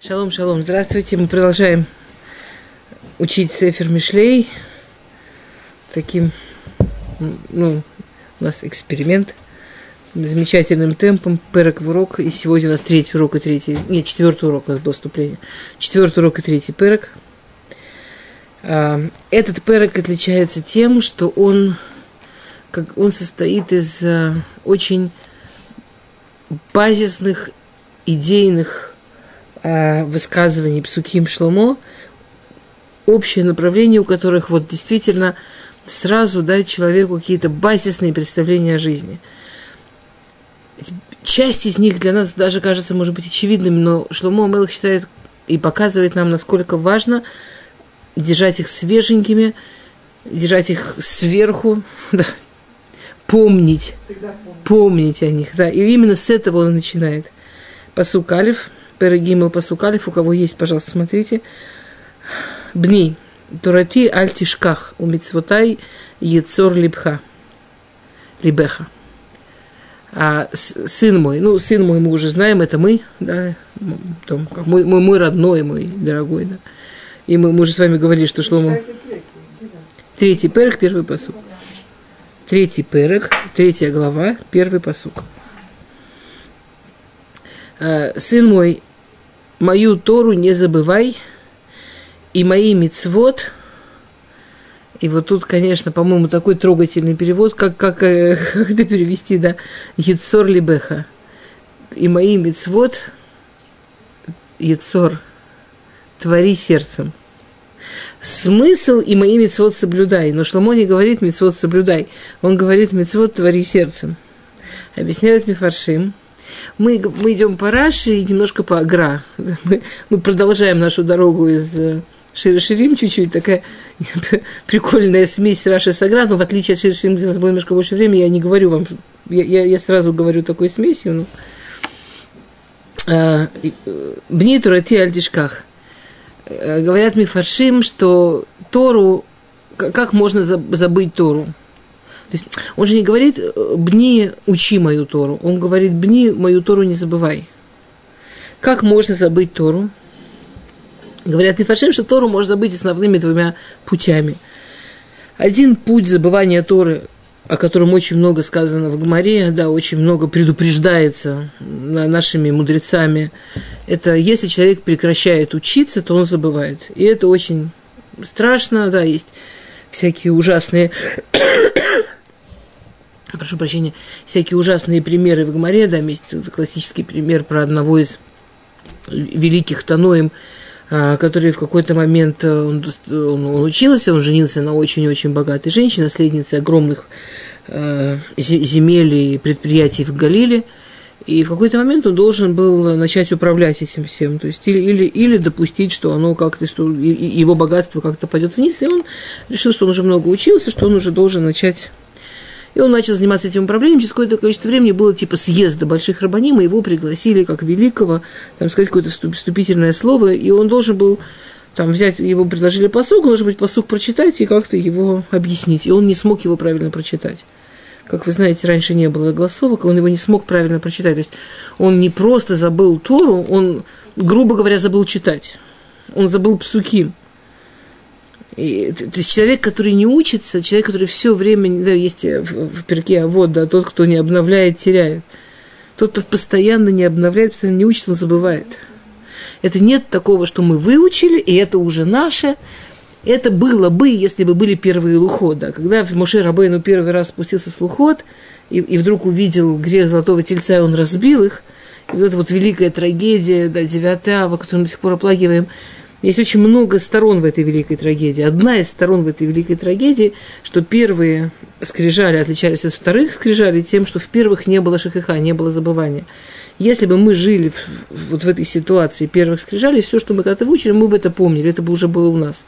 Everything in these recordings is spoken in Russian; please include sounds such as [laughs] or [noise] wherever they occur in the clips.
Шалом, шалом. Здравствуйте. Мы продолжаем учить Сефер Мишлей. Таким, ну, у нас эксперимент замечательным темпом, перек в урок. И сегодня у нас третий урок и третий, нет, четвертый урок у нас было вступление. Четвертый урок и третий перек. А, этот перек отличается тем, что он, как он состоит из а, очень базисных идейных э, высказываний Псуким Шломо, общее направление, у которых вот действительно сразу дать человеку какие-то базисные представления о жизни. Часть из них для нас даже кажется, может быть, очевидным, но Шломо Мелах считает и показывает нам, насколько важно держать их свеженькими, держать их сверху, [laughs] да, помнить, помнить о них. Да. И именно с этого он начинает. Посук Алиф – Перегимл Пасукалиф, у кого есть, пожалуйста, смотрите. Бни, Турати Альтишках, у Мицвотай Ецор Либха, Либеха. А сын мой, ну, сын мой мы уже знаем, это мы, да, там, как мой, мой, мой родной, мой дорогой, да. И мы, мы уже с вами говорили, что шло ему... Третий перек, первый посук. Третий перек, третья глава, первый посук. Э, сын мой, мою Тору не забывай, и мои мицвод, и вот тут, конечно, по-моему, такой трогательный перевод, как, как, э, [laughs] как это перевести, да, Ецор Либеха. И мои мицвод, Ецор, твори сердцем. Смысл и мои мицвод соблюдай. Но Шломо не говорит мицвод соблюдай. Он говорит мицвод твори сердцем. Объясняют Мифаршим – мы, мы идем по Раши и немножко по Агра. [laughs] Мы, мы продолжаем нашу дорогу из э, Широширим чуть-чуть, такая [laughs] прикольная смесь Раши с Агра, но в отличие от Широширим, где у нас было немножко больше времени, я не говорю вам, я, я, я сразу говорю такой смесью, ну. А, э, Бни Турати Альдишках. Э, говорят Мифаршим, что Тору, как можно забыть Тору? То есть он же не говорит «бни, учи мою Тору». Он говорит «бни, мою Тору не забывай». Как можно забыть Тору? Говорят Нефашим, что Тору можно забыть основными двумя путями. Один путь забывания Торы, о котором очень много сказано в Гмаре, да, очень много предупреждается нашими мудрецами, это если человек прекращает учиться, то он забывает. И это очень страшно, да, есть всякие ужасные прошу прощения, всякие ужасные примеры в Гмаре, да, есть классический пример про одного из великих Таноем, а, который в какой-то момент э, он, он, он учился, он женился на очень-очень богатой женщине, наследнице огромных э, земель и предприятий в Галиле, и в какой-то момент он должен был начать управлять этим всем, то есть или, или, или допустить, что оно как-то, что его богатство как-то пойдет вниз, и он решил, что он уже много учился, что он уже должен начать и он начал заниматься этим управлением. Через какое-то количество времени было типа съезда больших рабаним, и его пригласили как великого, там сказать какое-то вступительное слово, и он должен был там взять, его предложили посук, он должен быть посук прочитать и как-то его объяснить. И он не смог его правильно прочитать. Как вы знаете, раньше не было голосовок, он его не смог правильно прочитать. То есть он не просто забыл Тору, он, грубо говоря, забыл читать. Он забыл псуки. И, то есть человек, который не учится, человек, который все время, да, есть в, в перке, а вот, да, тот, кто не обновляет, теряет. Тот, кто постоянно не обновляет, постоянно не учит, он забывает. Это нет такого, что мы выучили, и это уже наше. Это было бы, если бы были первые лухода. Когда Моше Рабейну первый раз спустился с луход, и, и вдруг увидел грех золотого тельца, и он разбил их, и вот эта вот великая трагедия, да, девятая, о которой мы до сих пор оплакиваем, есть очень много сторон в этой великой трагедии. Одна из сторон в этой великой трагедии, что первые скрижали отличались от вторых скрижали тем, что в первых не было шахиха, не было забывания. Если бы мы жили в, вот в этой ситуации первых скрижалей, все, что мы когда-то выучили, мы бы это помнили, это бы уже было у нас.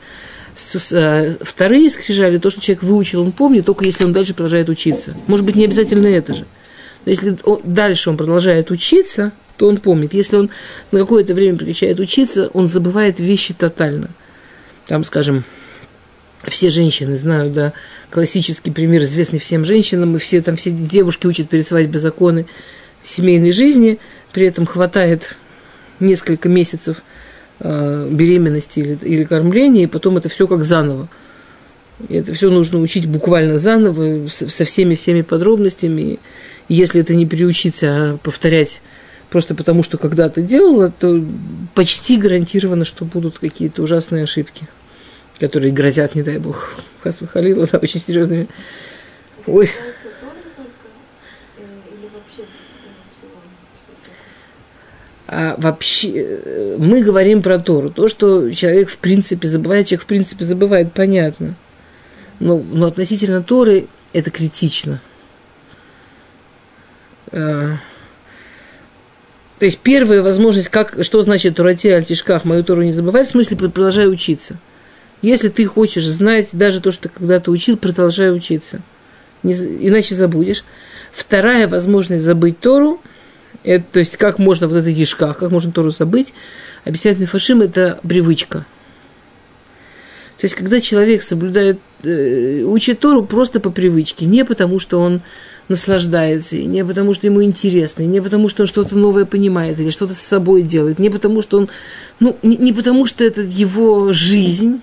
А, вторые скрижали, то, что человек выучил, он помнит, только если он дальше продолжает учиться. Может быть, не обязательно это же. Но если он, дальше он продолжает учиться, то он помнит. Если он на какое-то время прекращает учиться, он забывает вещи тотально. Там, скажем, все женщины знают, да, классический пример, известный всем женщинам, и все там все девушки учат перед свадьбой законы семейной жизни, при этом хватает несколько месяцев э, беременности или, или кормления, и потом это все как заново. И это все нужно учить буквально заново, со всеми-всеми подробностями. И если это не переучиться, а повторять просто потому, что когда-то делала, то почти гарантированно, что будут какие-то ужасные ошибки, которые грозят, не дай бог, Хас Халила, да, очень серьезными. Ой. А вообще э, мы говорим про Тору. То, что человек в принципе забывает, человек в принципе забывает, понятно. Но, но относительно Торы это критично. То есть первая возможность, как, что значит Турате Альтишках, мою Тору не забывай, в смысле продолжай учиться. Если ты хочешь знать даже то, что ты когда-то учил, продолжай учиться. Не, иначе забудешь. Вторая возможность забыть Тору, это, то есть как можно вот это Ешках, как можно Тору забыть, объясняет Мифашим, это привычка. То есть когда человек соблюдает, э, учит Тору просто по привычке, не потому что он наслаждается, и не потому, что ему интересно, и не потому, что он что-то новое понимает, или что-то с собой делает, не потому, что он, ну, не, не потому, что это его жизнь,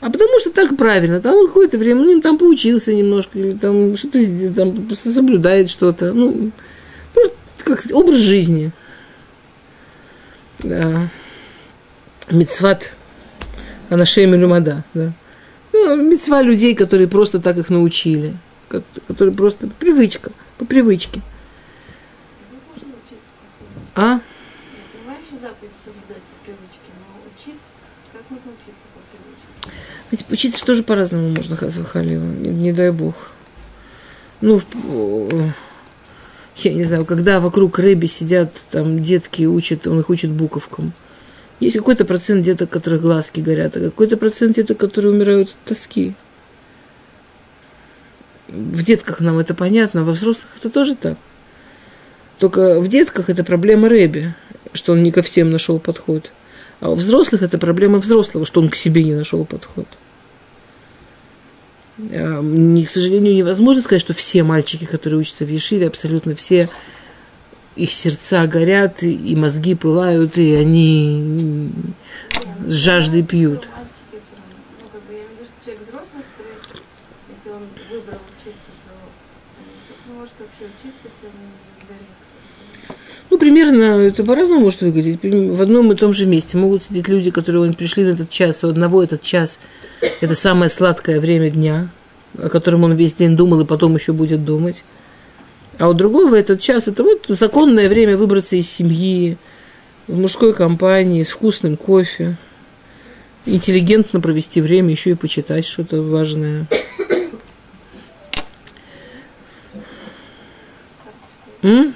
а потому что так правильно. Там он какое-то время, ну, там поучился немножко, или там что-то там соблюдает что-то. Ну, просто как образ жизни. Да. Мецват Анашем Люмада, да. Ну, мецва людей, которые просто так их научили который просто привычка, по привычке. А? Ведь учиться тоже по-разному можно, Хазвахалила, не, не дай бог. Ну, я не знаю, когда вокруг Рэби сидят там детки, учат, он их учит буковкам. Есть какой-то процент деток, которых глазки горят, а какой-то процент деток, которые умирают от тоски в детках нам это понятно, во взрослых это тоже так. Только в детках это проблема Рэби, что он не ко всем нашел подход. А у взрослых это проблема взрослого, что он к себе не нашел подход. А, к сожалению, невозможно сказать, что все мальчики, которые учатся в Ешиве, абсолютно все, их сердца горят, и мозги пылают, и они с жаждой пьют. Ну, примерно это по-разному может выглядеть. В одном и том же месте могут сидеть люди, которые пришли на этот час. У одного этот час – это самое сладкое время дня, о котором он весь день думал и потом еще будет думать. А у другого этот час – это вот законное время выбраться из семьи, в мужской компании, с вкусным кофе, интеллигентно провести время, еще и почитать что-то важное. М?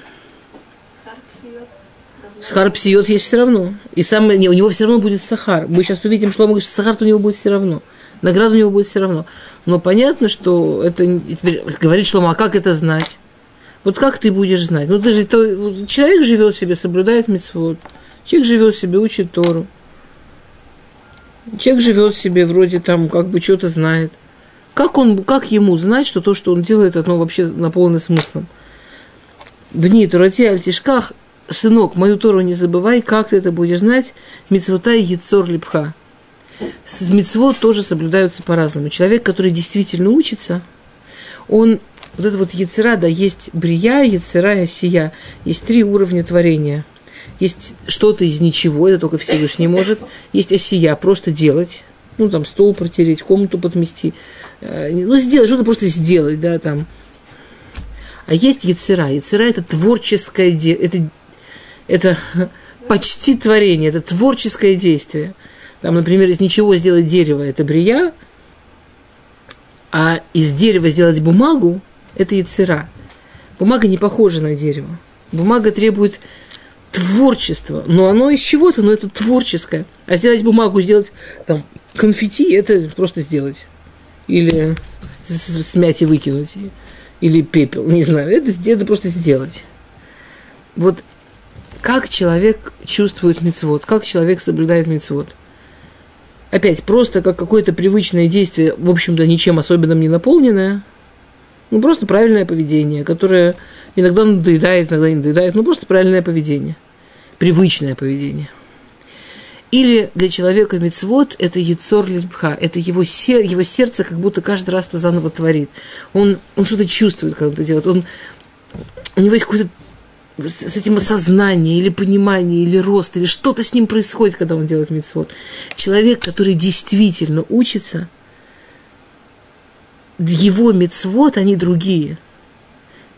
Сахар псиет есть все равно. И самое, не, у него все равно будет сахар. Мы сейчас увидим, что он говорит, что сахар у него будет все равно. Награда у него будет все равно. Но понятно, что это говорит Шлома, а как это знать? Вот как ты будешь знать? Ну, ты же, то, человек живет себе, соблюдает митцвот. Человек живет себе, учит Тору. Человек живет себе, вроде там как бы что-то знает. Как, он, как ему знать, что то, что он делает, оно вообще наполнено смыслом? Бни Турати Альтишках сынок, мою Тору не забывай, как ты это будешь знать, мицвота и яцор липха. С тоже соблюдаются по-разному. Человек, который действительно учится, он, вот это вот яцера, да, есть брия, яцера и сия. Есть три уровня творения. Есть что-то из ничего, это только Всевышний может. Есть осия, просто делать. Ну, там, стол протереть, комнату подмести. Э, ну, сделать, что-то просто сделать, да, там. А есть яцера. Яцера – это творческое дело, это это почти творение, это творческое действие. Там, например, из ничего сделать дерево – это брия, а из дерева сделать бумагу – это яцера. Бумага не похожа на дерево. Бумага требует творчества, но оно из чего-то, но это творческое. А сделать бумагу, сделать там конфетти – это просто сделать. Или смять и выкинуть. Или пепел, не знаю. Это, это просто сделать. Вот как человек чувствует мецвод, как человек соблюдает мецвод. Опять, просто как какое-то привычное действие, в общем-то, ничем особенным не наполненное, ну, просто правильное поведение, которое иногда надоедает, иногда не надоедает, ну, просто правильное поведение. привычное поведение. Или для человека мецвод – это яцор лильбха, это его, сер, его сердце как будто каждый раз это заново творит. Он, он что-то чувствует, когда он это делает. Он, у него есть какое-то с этим осознание или понимание, или рост, или что-то с ним происходит, когда он делает мецвод. Человек, который действительно учится, его мецвод, они другие.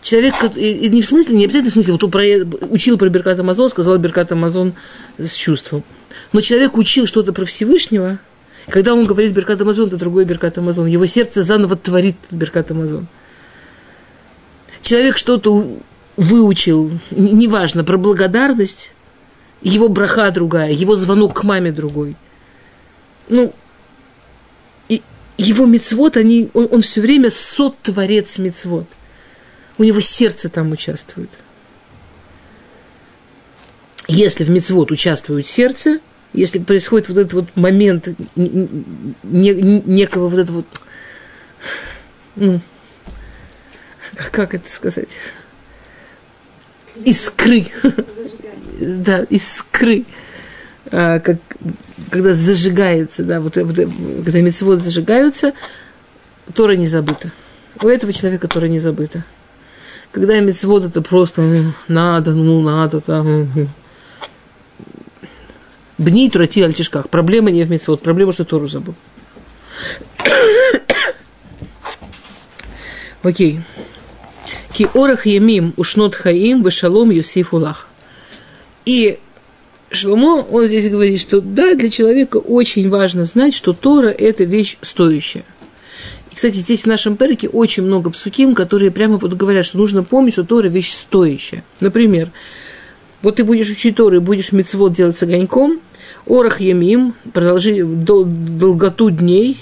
Человек, и не в смысле, не обязательно в смысле, вот он про, учил про Беркат Амазон, сказал Беркат Амазон с чувством. Но человек учил что-то про Всевышнего, когда он говорит Беркат Амазон, это другой Беркат Амазон. Его сердце заново творит Беркат Амазон. Человек что-то выучил, неважно, про благодарность, его браха другая, его звонок к маме другой. Ну, и его мецвод, они, он, он все время сот-творец мецвод. У него сердце там участвует. Если в мецвод участвует сердце, если происходит вот этот вот момент не, некого вот этого вот, ну, как это сказать, искры, [laughs] да, искры, а, как, когда зажигаются, да, вот, вот когда мецвод зажигаются, Тора не забыта. У этого человека Тора не забыта. Когда мецвод это просто ну, надо, ну надо, там, Бни турати альтишках. Проблема не в мецвод, проблема, что Тору забыл. [coughs] Окей. Ки орах ямим ушнот хаим вешалом юсиф улах. И Шломо, он здесь говорит, что да, для человека очень важно знать, что Тора – это вещь стоящая. И, кстати, здесь в нашем перике очень много псуким, которые прямо вот говорят, что нужно помнить, что Тора – вещь стоящая. Например, вот ты будешь учить Торы, будешь мецвод делать с огоньком, Орах Ямим, продолжи дол, долготу дней,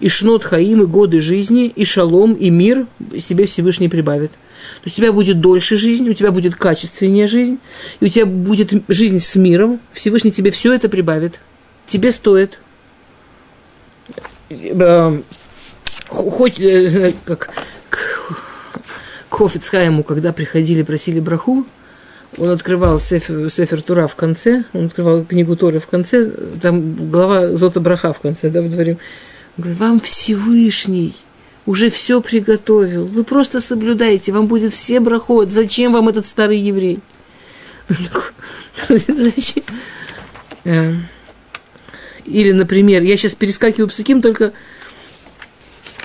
и шнот хаим, и годы жизни, и шалом, и мир себе Всевышний прибавит. То есть у тебя будет дольше жизнь, у тебя будет качественнее жизнь, и у тебя будет жизнь с миром. Всевышний тебе все это прибавит. Тебе стоит. Э, хоть э, как к Хофицхайму, когда приходили, просили браху, он открывал Сефер, Сефер Тура в конце, он открывал книгу Торы в конце, там глава Зота Браха в конце, да, в дворе. Он говорит, вам Всевышний уже все приготовил, вы просто соблюдаете, вам будет все брахот, зачем вам этот старый еврей? Зачем? А. Или, например, я сейчас перескакиваю псуким, только...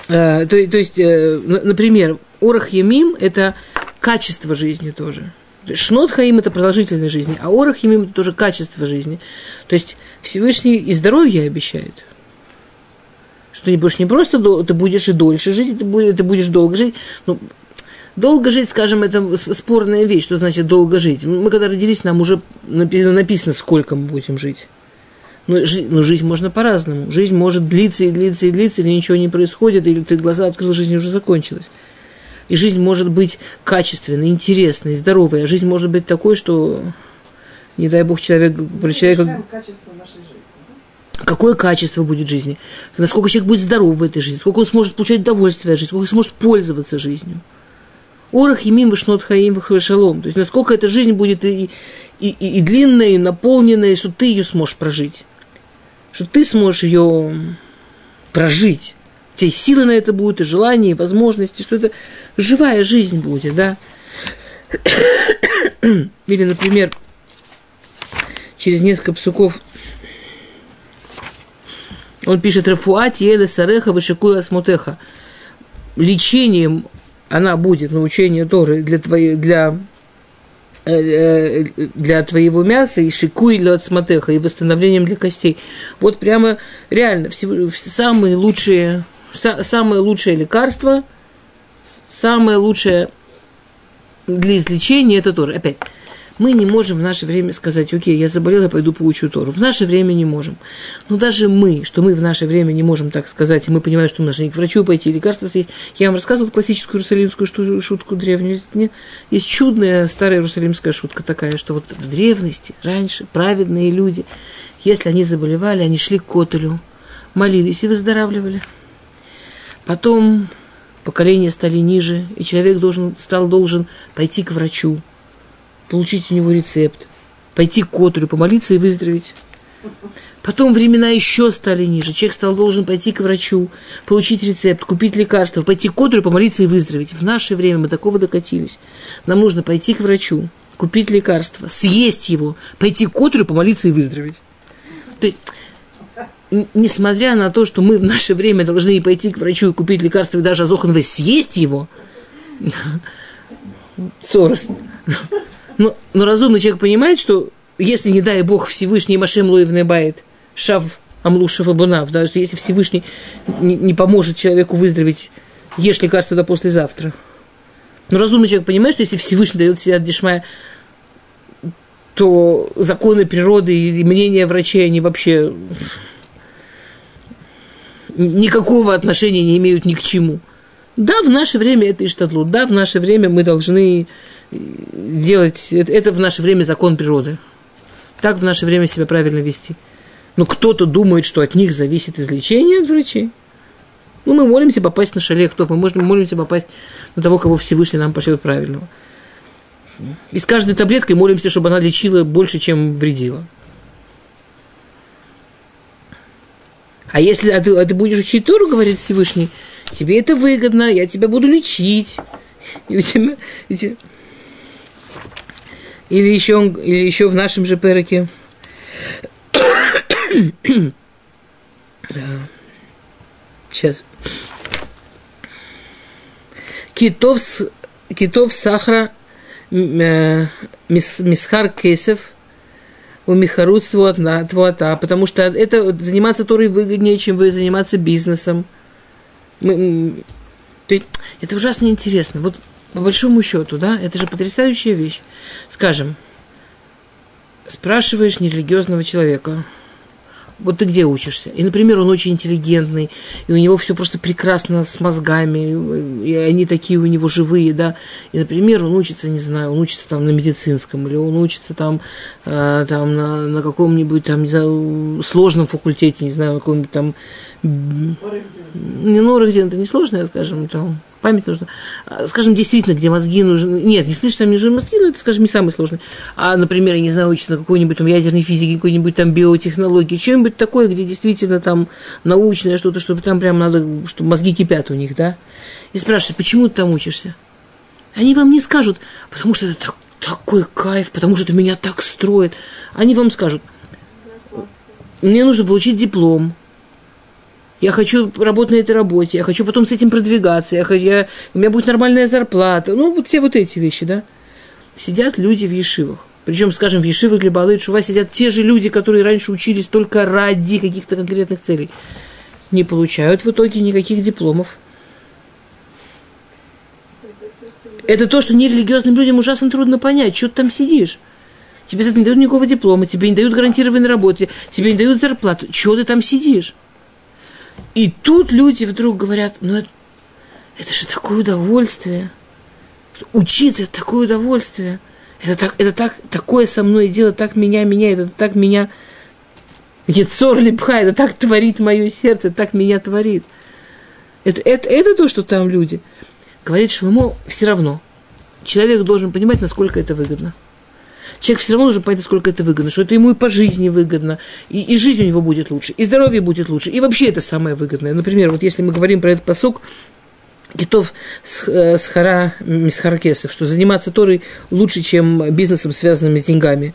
То, то есть, э, например, Орах Ямим – это качество жизни тоже – Шнот Хаим – это продолжительность жизни, а Орах Ямим – это тоже качество жизни. То есть Всевышний и здоровье обещает. Что ты будешь не просто, ты будешь и дольше жить, ты будешь, ты будешь долго жить. Ну, долго жить, скажем, это спорная вещь. Что значит долго жить? Мы когда родились, нам уже написано, сколько мы будем жить. Но, жи, но жить можно по-разному. Жизнь может длиться и длиться и длиться, или ничего не происходит, или ты глаза открыл, жизнь уже закончилась. И жизнь может быть качественной, интересной, здоровой. А жизнь может быть такой, что, не дай бог, человек... Про человека... Качество нашей жизни. Какое качество будет жизни? Насколько человек будет здоров в этой жизни? Сколько он сможет получать удовольствие от жизни? Сколько он сможет пользоваться жизнью? Орах и мим вышнот хаим шалом. То есть, насколько эта жизнь будет и, и, и, и длинная, и наполненная, что ты ее сможешь прожить. Что ты сможешь ее прожить тебя и силы на это будут, и желания, и возможности, что это живая жизнь будет, да. [coughs] Или, например, через несколько псуков он пишет Рафуати Еле Сареха Вышикуя Смутеха. Лечением она будет, научение Торы для, твоей, для, э, э, для твоего мяса и шикуй для сматеха, и восстановлением для костей. Вот прямо реально все, самые лучшие самое лучшее лекарство, самое лучшее для излечения – это Тора. Опять, мы не можем в наше время сказать, окей, я заболел, я пойду поучу Тору. В наше время не можем. Но даже мы, что мы в наше время не можем так сказать, и мы понимаем, что должны к врачу пойти, лекарства съесть. Я вам рассказывал классическую иерусалимскую шутку древнюю. Есть чудная старая иерусалимская шутка такая, что вот в древности, раньше, праведные люди, если они заболевали, они шли к Котелю, молились и выздоравливали. Потом поколения стали ниже, и человек должен, стал должен пойти к врачу, получить у него рецепт, пойти к котору, помолиться и выздороветь. Потом времена еще стали ниже. Человек стал должен пойти к врачу, получить рецепт, купить лекарства, пойти к котору, помолиться и выздороветь. В наше время мы такого докатились. Нам нужно пойти к врачу, купить лекарство, съесть его, пойти к котору, помолиться и выздороветь. То есть, несмотря на то, что мы в наше время должны и пойти к врачу и купить лекарство, и даже Азоханве съесть его, [laughs] Сорос. Но, но разумный человек понимает, что если, не дай Бог, Всевышний Машем Лоевный Бает, Шав Амлушев Абунав, да, если Всевышний не, не поможет человеку выздороветь, ешь лекарство до послезавтра. Но разумный человек понимает, что если Всевышний дает себе Дешмая, то законы природы и мнения врачей, они вообще никакого отношения не имеют ни к чему. Да, в наше время это Иштадлу, да, в наше время мы должны делать, это, в наше время закон природы. Так в наше время себя правильно вести. Но кто-то думает, что от них зависит излечение от врачей. Ну, мы молимся попасть на шале, кто мы можем, молимся попасть на того, кого Всевышний нам пошлет правильного. И с каждой таблеткой молимся, чтобы она лечила больше, чем вредила. А если а ты, а ты будешь учить Тору, говорит Всевышний, тебе это выгодно, я тебя буду лечить. И у тебя, и тебя... Или еще, или еще в нашем же переке. [coughs] Сейчас. Китов, китов сахара э, мисхар кесев – у Михарут Твуата, потому что это заниматься Торой выгоднее, чем вы заниматься бизнесом. Мы, то есть, это ужасно интересно. Вот по большому счету, да, это же потрясающая вещь. Скажем, спрашиваешь нерелигиозного человека – вот ты где учишься? И, например, он очень интеллигентный, и у него все просто прекрасно с мозгами, и они такие у него живые, да. И, например, он учится, не знаю, он учится там на медицинском, или он учится там, э, там на, на каком-нибудь там, не знаю, сложном факультете, не знаю, каком-нибудь там... Не Норыгден, это не сложное, скажем, там, память нужна. А, скажем, действительно, где мозги нужны. Нет, не слышно, там не нужны мозги, но это, скажем, не самый сложный. А, например, я не знаю, учиться на какой-нибудь там ядерной физике, какой-нибудь там биотехнологии, что-нибудь такое, где действительно там научное что-то, чтобы там прям надо, чтобы мозги кипят у них, да? И спрашивают, почему ты там учишься? Они вам не скажут, потому что это так, такой кайф, потому что это меня так строит. Они вам скажут, мне нужно получить диплом, я хочу работать на этой работе, я хочу потом с этим продвигаться, я, я, у меня будет нормальная зарплата. Ну, вот все вот эти вещи, да. Сидят люди в ешивах. Причем, скажем, в ешивах для Балы Шува сидят те же люди, которые раньше учились только ради каких-то конкретных целей. Не получают в итоге никаких дипломов. Это то, что нерелигиозным людям ужасно трудно понять. Что ты там сидишь? Тебе за это не дают никакого диплома, тебе не дают гарантированной работы, тебе не дают зарплату. Чего ты там сидишь? И тут люди вдруг говорят, ну это, это же такое удовольствие. Учиться это такое удовольствие. Это так, это так, такое со мной дело, так меня меняет, это так меня Ецор липха, это так творит мое сердце, так меня творит. Это, это, это то, что там люди. Говорит Шломо, все равно. Человек должен понимать, насколько это выгодно человек все равно должен понять, сколько это выгодно, что это ему и по жизни выгодно, и, и жизнь у него будет лучше, и здоровье будет лучше, и вообще это самое выгодное. Например, вот если мы говорим про этот посок, Китов с, э, с хара мисхаркесов, что заниматься Торой лучше, чем бизнесом, связанным с деньгами.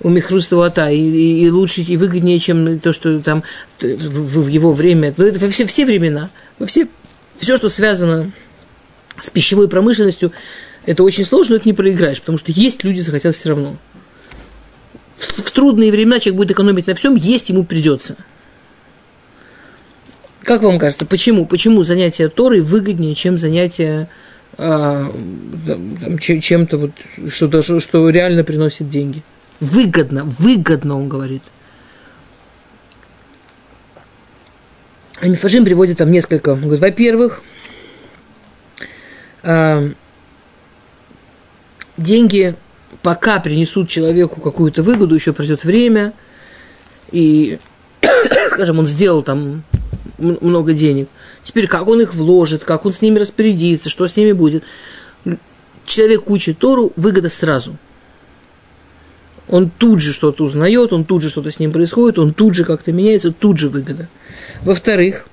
У Михрустовата, и, и, и лучше, и выгоднее, чем то, что там в, в его время, ну, это во все, все времена, во все, все, что связано с пищевой промышленностью, это очень сложно, но это не проиграешь, потому что есть люди захотят все равно. В, в трудные времена человек будет экономить на всем, есть ему придется. Как вам кажется, почему? Почему занятие Торой выгоднее, чем занятие а, чем-то вот, что, что, что реально приносит деньги? Выгодно, выгодно, он говорит. А Мифажим приводит там несколько. Он говорит, во-первых, а, деньги пока принесут человеку какую-то выгоду, еще пройдет время, и, [coughs] скажем, он сделал там много денег. Теперь как он их вложит, как он с ними распорядится, что с ними будет. Человек учит Тору, выгода сразу. Он тут же что-то узнает, он тут же что-то с ним происходит, он тут же как-то меняется, тут же выгода. Во-вторых,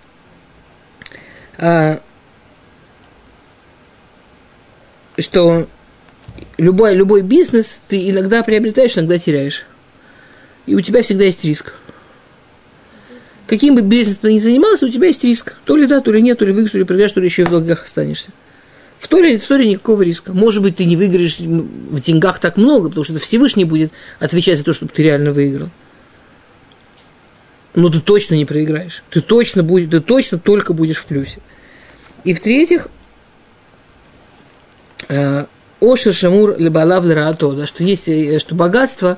а, что любой, любой бизнес ты иногда приобретаешь, иногда теряешь. И у тебя всегда есть риск. Каким бы бизнесом ты ни занимался, у тебя есть риск. То ли да, то ли нет, то ли выиграешь, то ли проиграешь, то ли еще и в долгах останешься. В Торе, в Торе никакого риска. Может быть, ты не выиграешь в деньгах так много, потому что это Всевышний будет отвечать за то, чтобы ты реально выиграл. Но ты точно не проиграешь. Ты точно, будешь, ты точно только будешь в плюсе. И в-третьих, э, Ошер Шамур Лебалав Лераато, да, что есть, э, что богатство,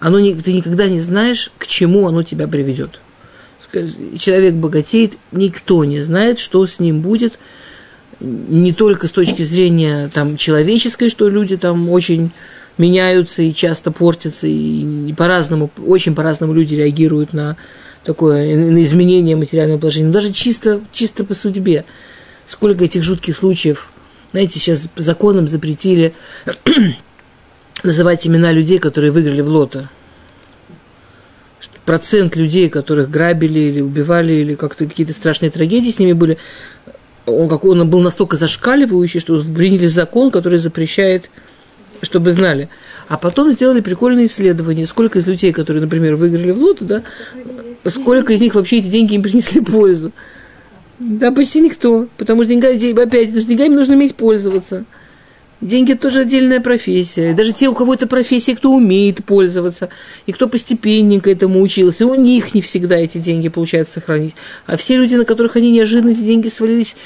оно не, ты никогда не знаешь, к чему оно тебя приведет. Человек богатеет, никто не знает, что с ним будет, не только с точки зрения там, человеческой, что люди там очень меняются и часто портятся, и по-разному, очень по-разному люди реагируют на такое, на изменение материального положения, но даже чисто, чисто по судьбе. Сколько этих жутких случаев, знаете, сейчас законом запретили [clears throat] называть имена людей, которые выиграли в лото. Процент людей, которых грабили или убивали, или как-то какие-то страшные трагедии с ними были, он, как, он был настолько зашкаливающий, что приняли закон, который запрещает, чтобы знали. А потом сделали прикольное исследование, сколько из людей, которые, например, выиграли в лото, да, сколько из них вообще эти деньги им принесли пользу. Да, почти никто, потому что деньгами, опять, потому что деньгами нужно уметь пользоваться. Деньги тоже отдельная профессия. Даже те, у кого это профессия, кто умеет пользоваться, и кто постепенненько этому учился, у них не всегда эти деньги получается сохранить. А все люди, на которых они неожиданно эти деньги свалились,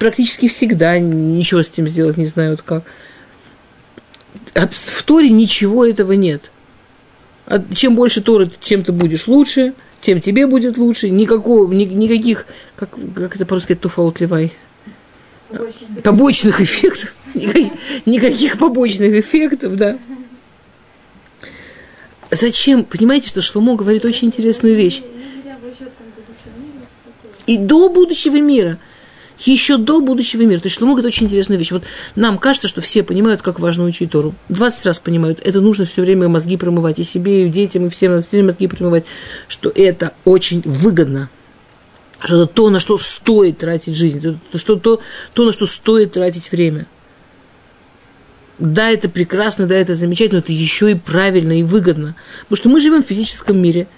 практически всегда ничего с этим сделать не знают как. А в Торе ничего этого нет. А чем больше Торы, чем ты будешь лучше, тем тебе будет лучше. Никакого, ни, никаких, как, как это по-русски, туфаутливай – побочных эффектов, никаких, никаких побочных эффектов, да. Зачем? Понимаете, что Шломо говорит очень интересную вещь. И до будущего мира. Еще до будущего мира. То есть Шломо говорит очень интересную вещь. Вот нам кажется, что все понимают, как важно учить Тору. 20 раз понимают. Это нужно все время мозги промывать. И себе, и детям, и всем надо все время мозги промывать. Что это очень выгодно что это то, на что стоит тратить жизнь, то, что, то, то, на что стоит тратить время. Да, это прекрасно, да, это замечательно, но это еще и правильно и выгодно. Потому что мы живем в физическом мире.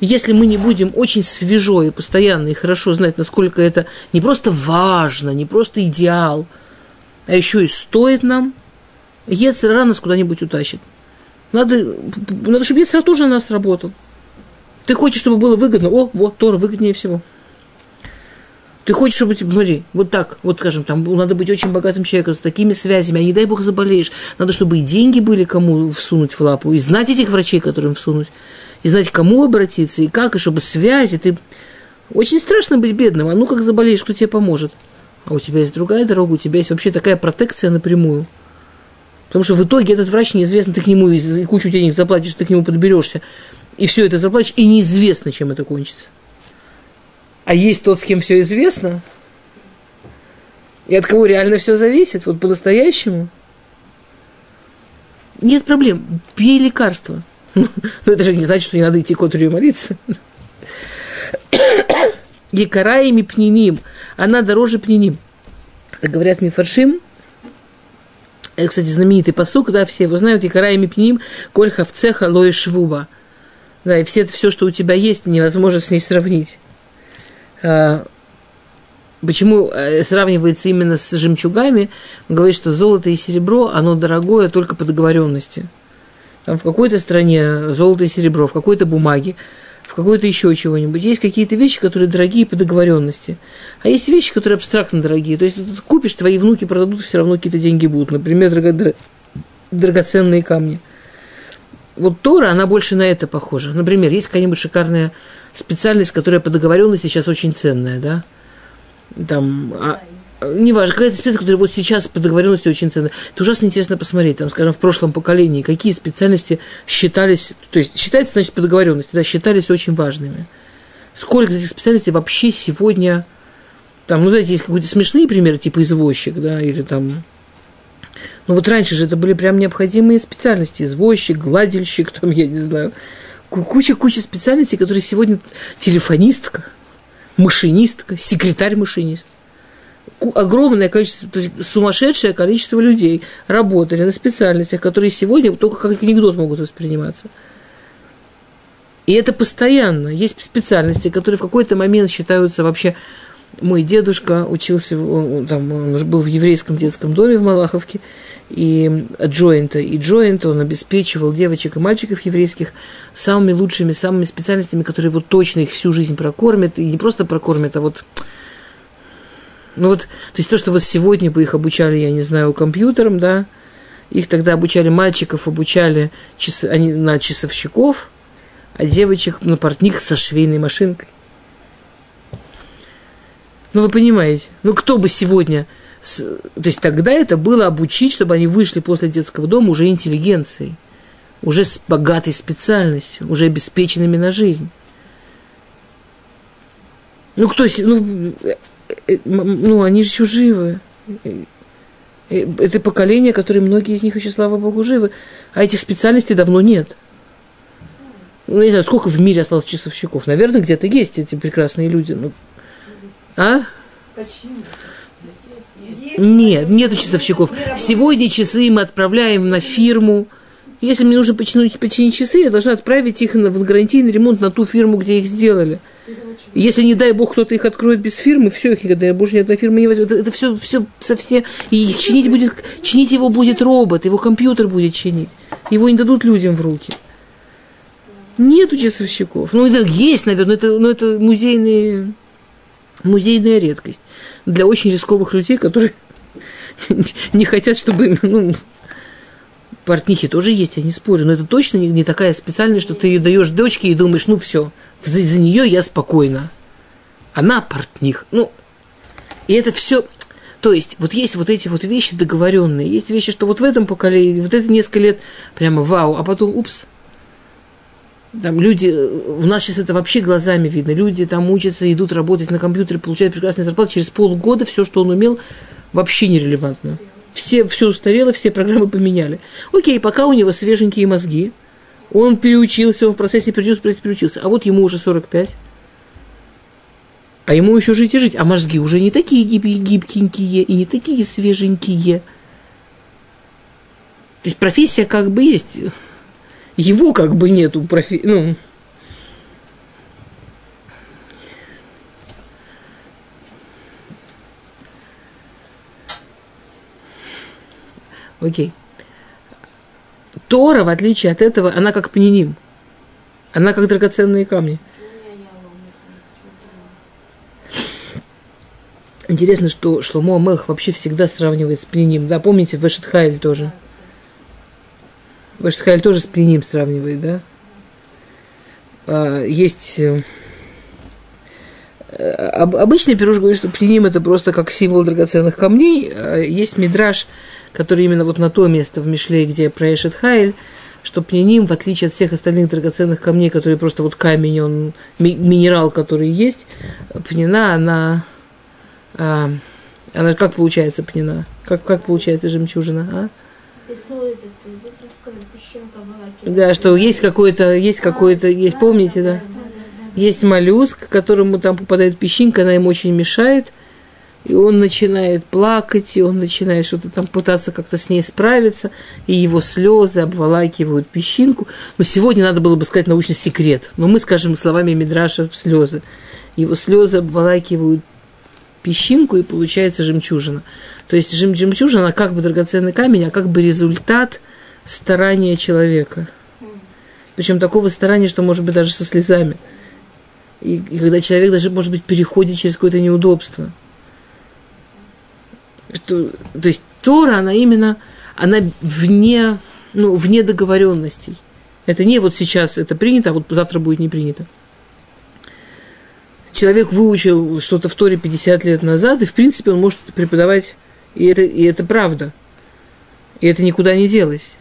Если мы не будем очень свежо и постоянно и хорошо знать, насколько это не просто важно, не просто идеал, а еще и стоит нам, Ецера нас куда-нибудь утащит. Надо, надо чтобы Ецера тоже на нас работал. Ты хочешь, чтобы было выгодно? О, вот Тор выгоднее всего. Ты хочешь, чтобы, смотри, вот так, вот скажем, там надо быть очень богатым человеком, с такими связями, а не дай бог заболеешь. Надо, чтобы и деньги были кому всунуть в лапу, и знать этих врачей, которым всунуть, и знать, кому обратиться, и как, и чтобы связи. Ты... Очень страшно быть бедным, а ну как заболеешь, кто тебе поможет? А у тебя есть другая дорога, у тебя есть вообще такая протекция напрямую. Потому что в итоге этот врач неизвестно, ты к нему и кучу денег заплатишь, ты к нему подберешься, и все это заплатишь, и неизвестно, чем это кончится а есть тот, с кем все известно, и от кого реально все зависит, вот по-настоящему, нет проблем, пей лекарства. [laughs] Но это же не значит, что не надо идти к отрию молиться. Якара ими пниним, она дороже пниним. Так говорят мифаршим, это, кстати, знаменитый посук, да, все его знают, Якара ими пниним, кольха в цеха лои швуба. Да, и все, все, что у тебя есть, невозможно с ней сравнить. Э, почему э, сравнивается именно с жемчугами? Он говорит, что золото и серебро, оно дорогое только по договоренности. Там в какой-то стране золото и серебро, в какой-то бумаге, в какой-то еще чего-нибудь. Есть какие-то вещи, которые дорогие по договоренности. А есть вещи, которые абстрактно дорогие. То есть ты купишь, твои внуки продадут, все равно какие-то деньги будут. Например, драго- драгоценные камни. Вот Тора, она больше на это похожа. Например, есть какая-нибудь шикарная специальность, которая по договоренности сейчас очень ценная, да? Там, а, неважно, какая-то специальность, которая вот сейчас по договоренности очень ценная. Это ужасно интересно посмотреть, там, скажем, в прошлом поколении, какие специальности считались, то есть считается, значит, по договоренности, да, считались очень важными. Сколько этих специальностей вообще сегодня, там, ну, знаете, есть какие-то смешные примеры, типа извозчик, да, или там Ну вот раньше же это были прям необходимые специальности. Извозчик, гладильщик, там, я не знаю. Куча-куча специальностей, которые сегодня телефонистка, машинистка, секретарь-машинист. Огромное количество, то есть сумасшедшее количество людей работали на специальностях, которые сегодня только как анекдот могут восприниматься. И это постоянно. Есть специальности, которые в какой-то момент считаются вообще... Мой дедушка учился, он, там, он был в еврейском детском доме в Малаховке, и джойнта, и джойнта он обеспечивал девочек и мальчиков еврейских самыми лучшими, самыми специальностями, которые вот точно их всю жизнь прокормят, и не просто прокормят, а вот ну вот, то есть то, что вот сегодня бы их обучали, я не знаю, компьютерам, да, их тогда обучали мальчиков, обучали час, они, на часовщиков, а девочек на портних со швейной машинкой. Ну, вы понимаете, ну, кто бы сегодня... То есть тогда это было обучить, чтобы они вышли после детского дома уже интеллигенцией, уже с богатой специальностью, уже обеспеченными на жизнь. Ну, кто... Ну, э, э, ну они же еще живы. Э, это поколение, которое многие из них еще, слава богу, живы. А этих специальностей давно нет. Ну, не знаю, сколько в мире осталось часовщиков. Наверное, где-то есть эти прекрасные люди. Ну, а? Почти. Нет, нету часовщиков. Сегодня часы мы отправляем на фирму. Если мне нужно починить, починить часы, я должна отправить их в гарантийный ремонт на ту фирму, где их сделали. Если, не дай бог, кто-то их откроет без фирмы, все, их никогда больше ни одна фирма не возьмет. Это, это все, все совсем... И чинить, будет, чинить его будет робот, его компьютер будет чинить. Его не дадут людям в руки. Нету часовщиков. Ну, есть, наверное, но это, но это музейные, музейная редкость. Для очень рисковых людей, которые [laughs] не хотят, чтобы... Ну, портнихи тоже есть, я не спорю, но это точно не, не такая специальная, что ты ее даешь дочке и думаешь, ну все, за, за нее я спокойна. Она портних. Ну, и это все... То есть, вот есть вот эти вот вещи договоренные, есть вещи, что вот в этом поколении, вот это несколько лет прямо вау, а потом, упс, там люди, в нас сейчас это вообще глазами видно, люди там учатся, идут работать на компьютере, получают прекрасные зарплаты, через полгода все, что он умел, вообще нерелевантно. Все, все устарело, все программы поменяли. Окей, пока у него свеженькие мозги, он переучился, он в процессе переучился, переучился, а вот ему уже 45, а ему еще жить и жить, а мозги уже не такие гиб- гибкенькие и не такие свеженькие. То есть профессия как бы есть, его как бы нету профи... ну, Окей. Тора, в отличие от этого, она как пниним. Она как драгоценные камни. Интересно, что Шломо Амелх вообще всегда сравнивает с пниним. Да, помните, Вешетхайль тоже. Вешетхайль тоже с пниним сравнивает, да? А, есть... Э, обычный пируш говорит, что пниним это просто как символ драгоценных камней. А есть мидраж, который именно вот на то место в Мишле, где проешет Хайль, что пняним, в отличие от всех остальных драгоценных камней, которые просто вот камень, он ми- минерал, который есть, пнина, она, а, она как получается пнина? Как, как получается жемчужина, а? Да, что есть какой-то, есть какой-то, есть, помните, да? Есть моллюск, которому там попадает песчинка, она ему очень мешает – и он начинает плакать, и он начинает что-то там пытаться как-то с ней справиться, и его слезы обволакивают песчинку. Но сегодня надо было бы сказать научный секрет, но мы скажем словами Мидраша слезы. Его слезы обволакивают песчинку, и получается жемчужина. То есть жемчужина, она как бы драгоценный камень, а как бы результат старания человека. Причем такого старания, что может быть даже со слезами. И, и когда человек даже, может быть, переходит через какое-то неудобство – что, то есть Тора, она именно, она вне, ну, вне договоренностей. Это не вот сейчас это принято, а вот завтра будет не принято. Человек выучил что-то в Торе 50 лет назад, и в принципе он может преподавать, и это, и это правда. И это никуда не делось.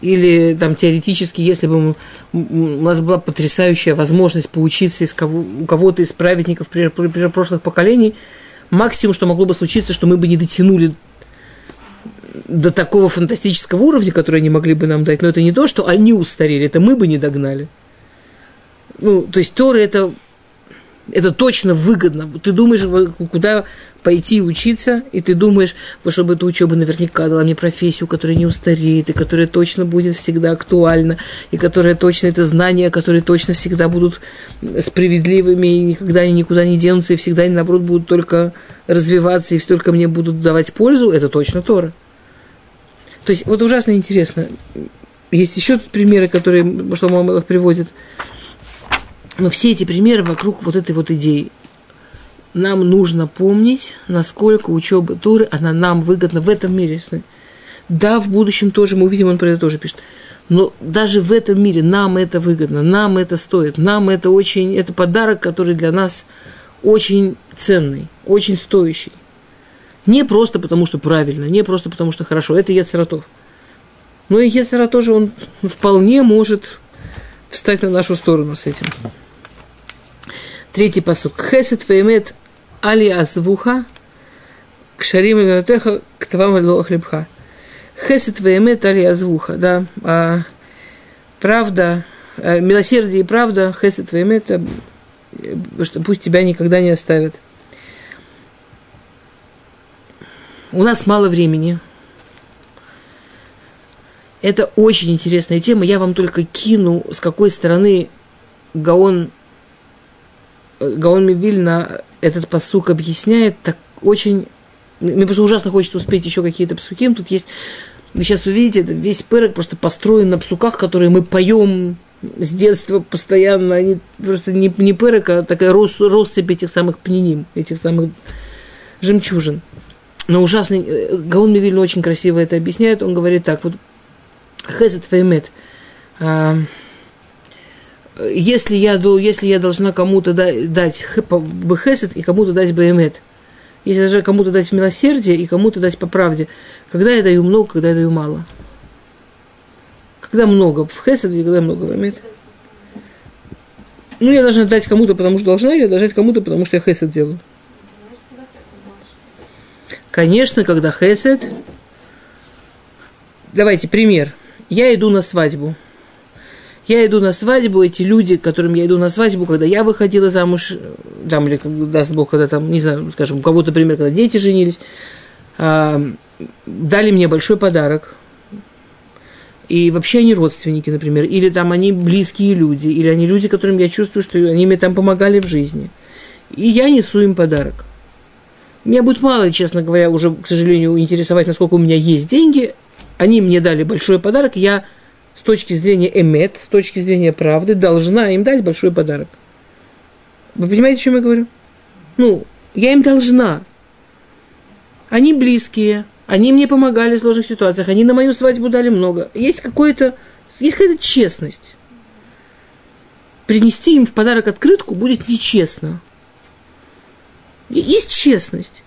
Или там теоретически, если бы у нас была потрясающая возможность поучиться из кого, у кого-то из праведников прошлых поколений – максимум, что могло бы случиться, что мы бы не дотянули до такого фантастического уровня, который они могли бы нам дать, но это не то, что они устарели, это мы бы не догнали. Ну, то есть Тора это это точно выгодно. Ты думаешь, куда пойти учиться, и ты думаешь, чтобы эта учеба наверняка дала мне профессию, которая не устареет, и которая точно будет всегда актуальна, и которая точно это знания, которые точно всегда будут справедливыми, и никогда они никуда не денутся, и всегда они, наоборот, будут только развиваться, и только мне будут давать пользу, это точно Тора. То есть вот ужасно интересно. Есть еще примеры, которые что Мамелах приводит. Но все эти примеры вокруг вот этой вот идеи. Нам нужно помнить, насколько учеба Туры, она нам выгодна в этом мире. Да, в будущем тоже, мы увидим, он про это тоже пишет. Но даже в этом мире нам это выгодно, нам это стоит, нам это очень, это подарок, который для нас очень ценный, очень стоящий. Не просто потому, что правильно, не просто потому, что хорошо. Это Ецератов. Но и Ецера тоже, он вполне может встать на нашу сторону с этим. Третий посук. Хесет веймет али азвуха к шарим и к тавам ло хлебха. Хесет веймет али азвуха. Да, а правда, а, милосердие и правда, хесет веймет, а, что пусть тебя никогда не оставят. У нас мало времени. Это очень интересная тема. Я вам только кину, с какой стороны Гаон Гаон Мивильна этот посук объясняет так очень... Мне просто ужасно хочется успеть еще какие-то псуки. Тут есть... Вы сейчас увидите, весь пырок просто построен на псуках, которые мы поем с детства постоянно. Они просто не, не пырок, а такая рос, россыпь этих самых пниним, этих самых жемчужин. Но ужасный... Э, Гаон Мивильна очень красиво это объясняет. Он говорит так, вот Хесед Феймет – если я, если я должна кому-то дать бехесет и кому-то дать бемет, если я должна кому-то дать милосердие и кому-то дать по правде, когда я даю много, когда я даю мало? Когда много в хесед и когда много в? Ну, я должна дать кому-то, потому что должна, или я должна дать кому-то, потому что я хесед делаю? Конечно, когда хесед... Давайте пример. Я иду на свадьбу – я иду на свадьбу, эти люди, которым я иду на свадьбу, когда я выходила замуж, там, или, даст Бог, когда там, не знаю, скажем, у кого-то, например, когда дети женились, а, дали мне большой подарок. И вообще они родственники, например, или там они близкие люди, или они люди, которым я чувствую, что они мне там помогали в жизни. И я несу им подарок. Меня будет мало, честно говоря, уже, к сожалению, интересовать, насколько у меня есть деньги. Они мне дали большой подарок, я с точки зрения эмет, с точки зрения правды, должна им дать большой подарок. Вы понимаете, о чем я говорю? Ну, я им должна. Они близкие, они мне помогали в сложных ситуациях, они на мою свадьбу дали много. Есть какое-то, есть какая-то честность. Принести им в подарок открытку будет нечестно. Есть честность.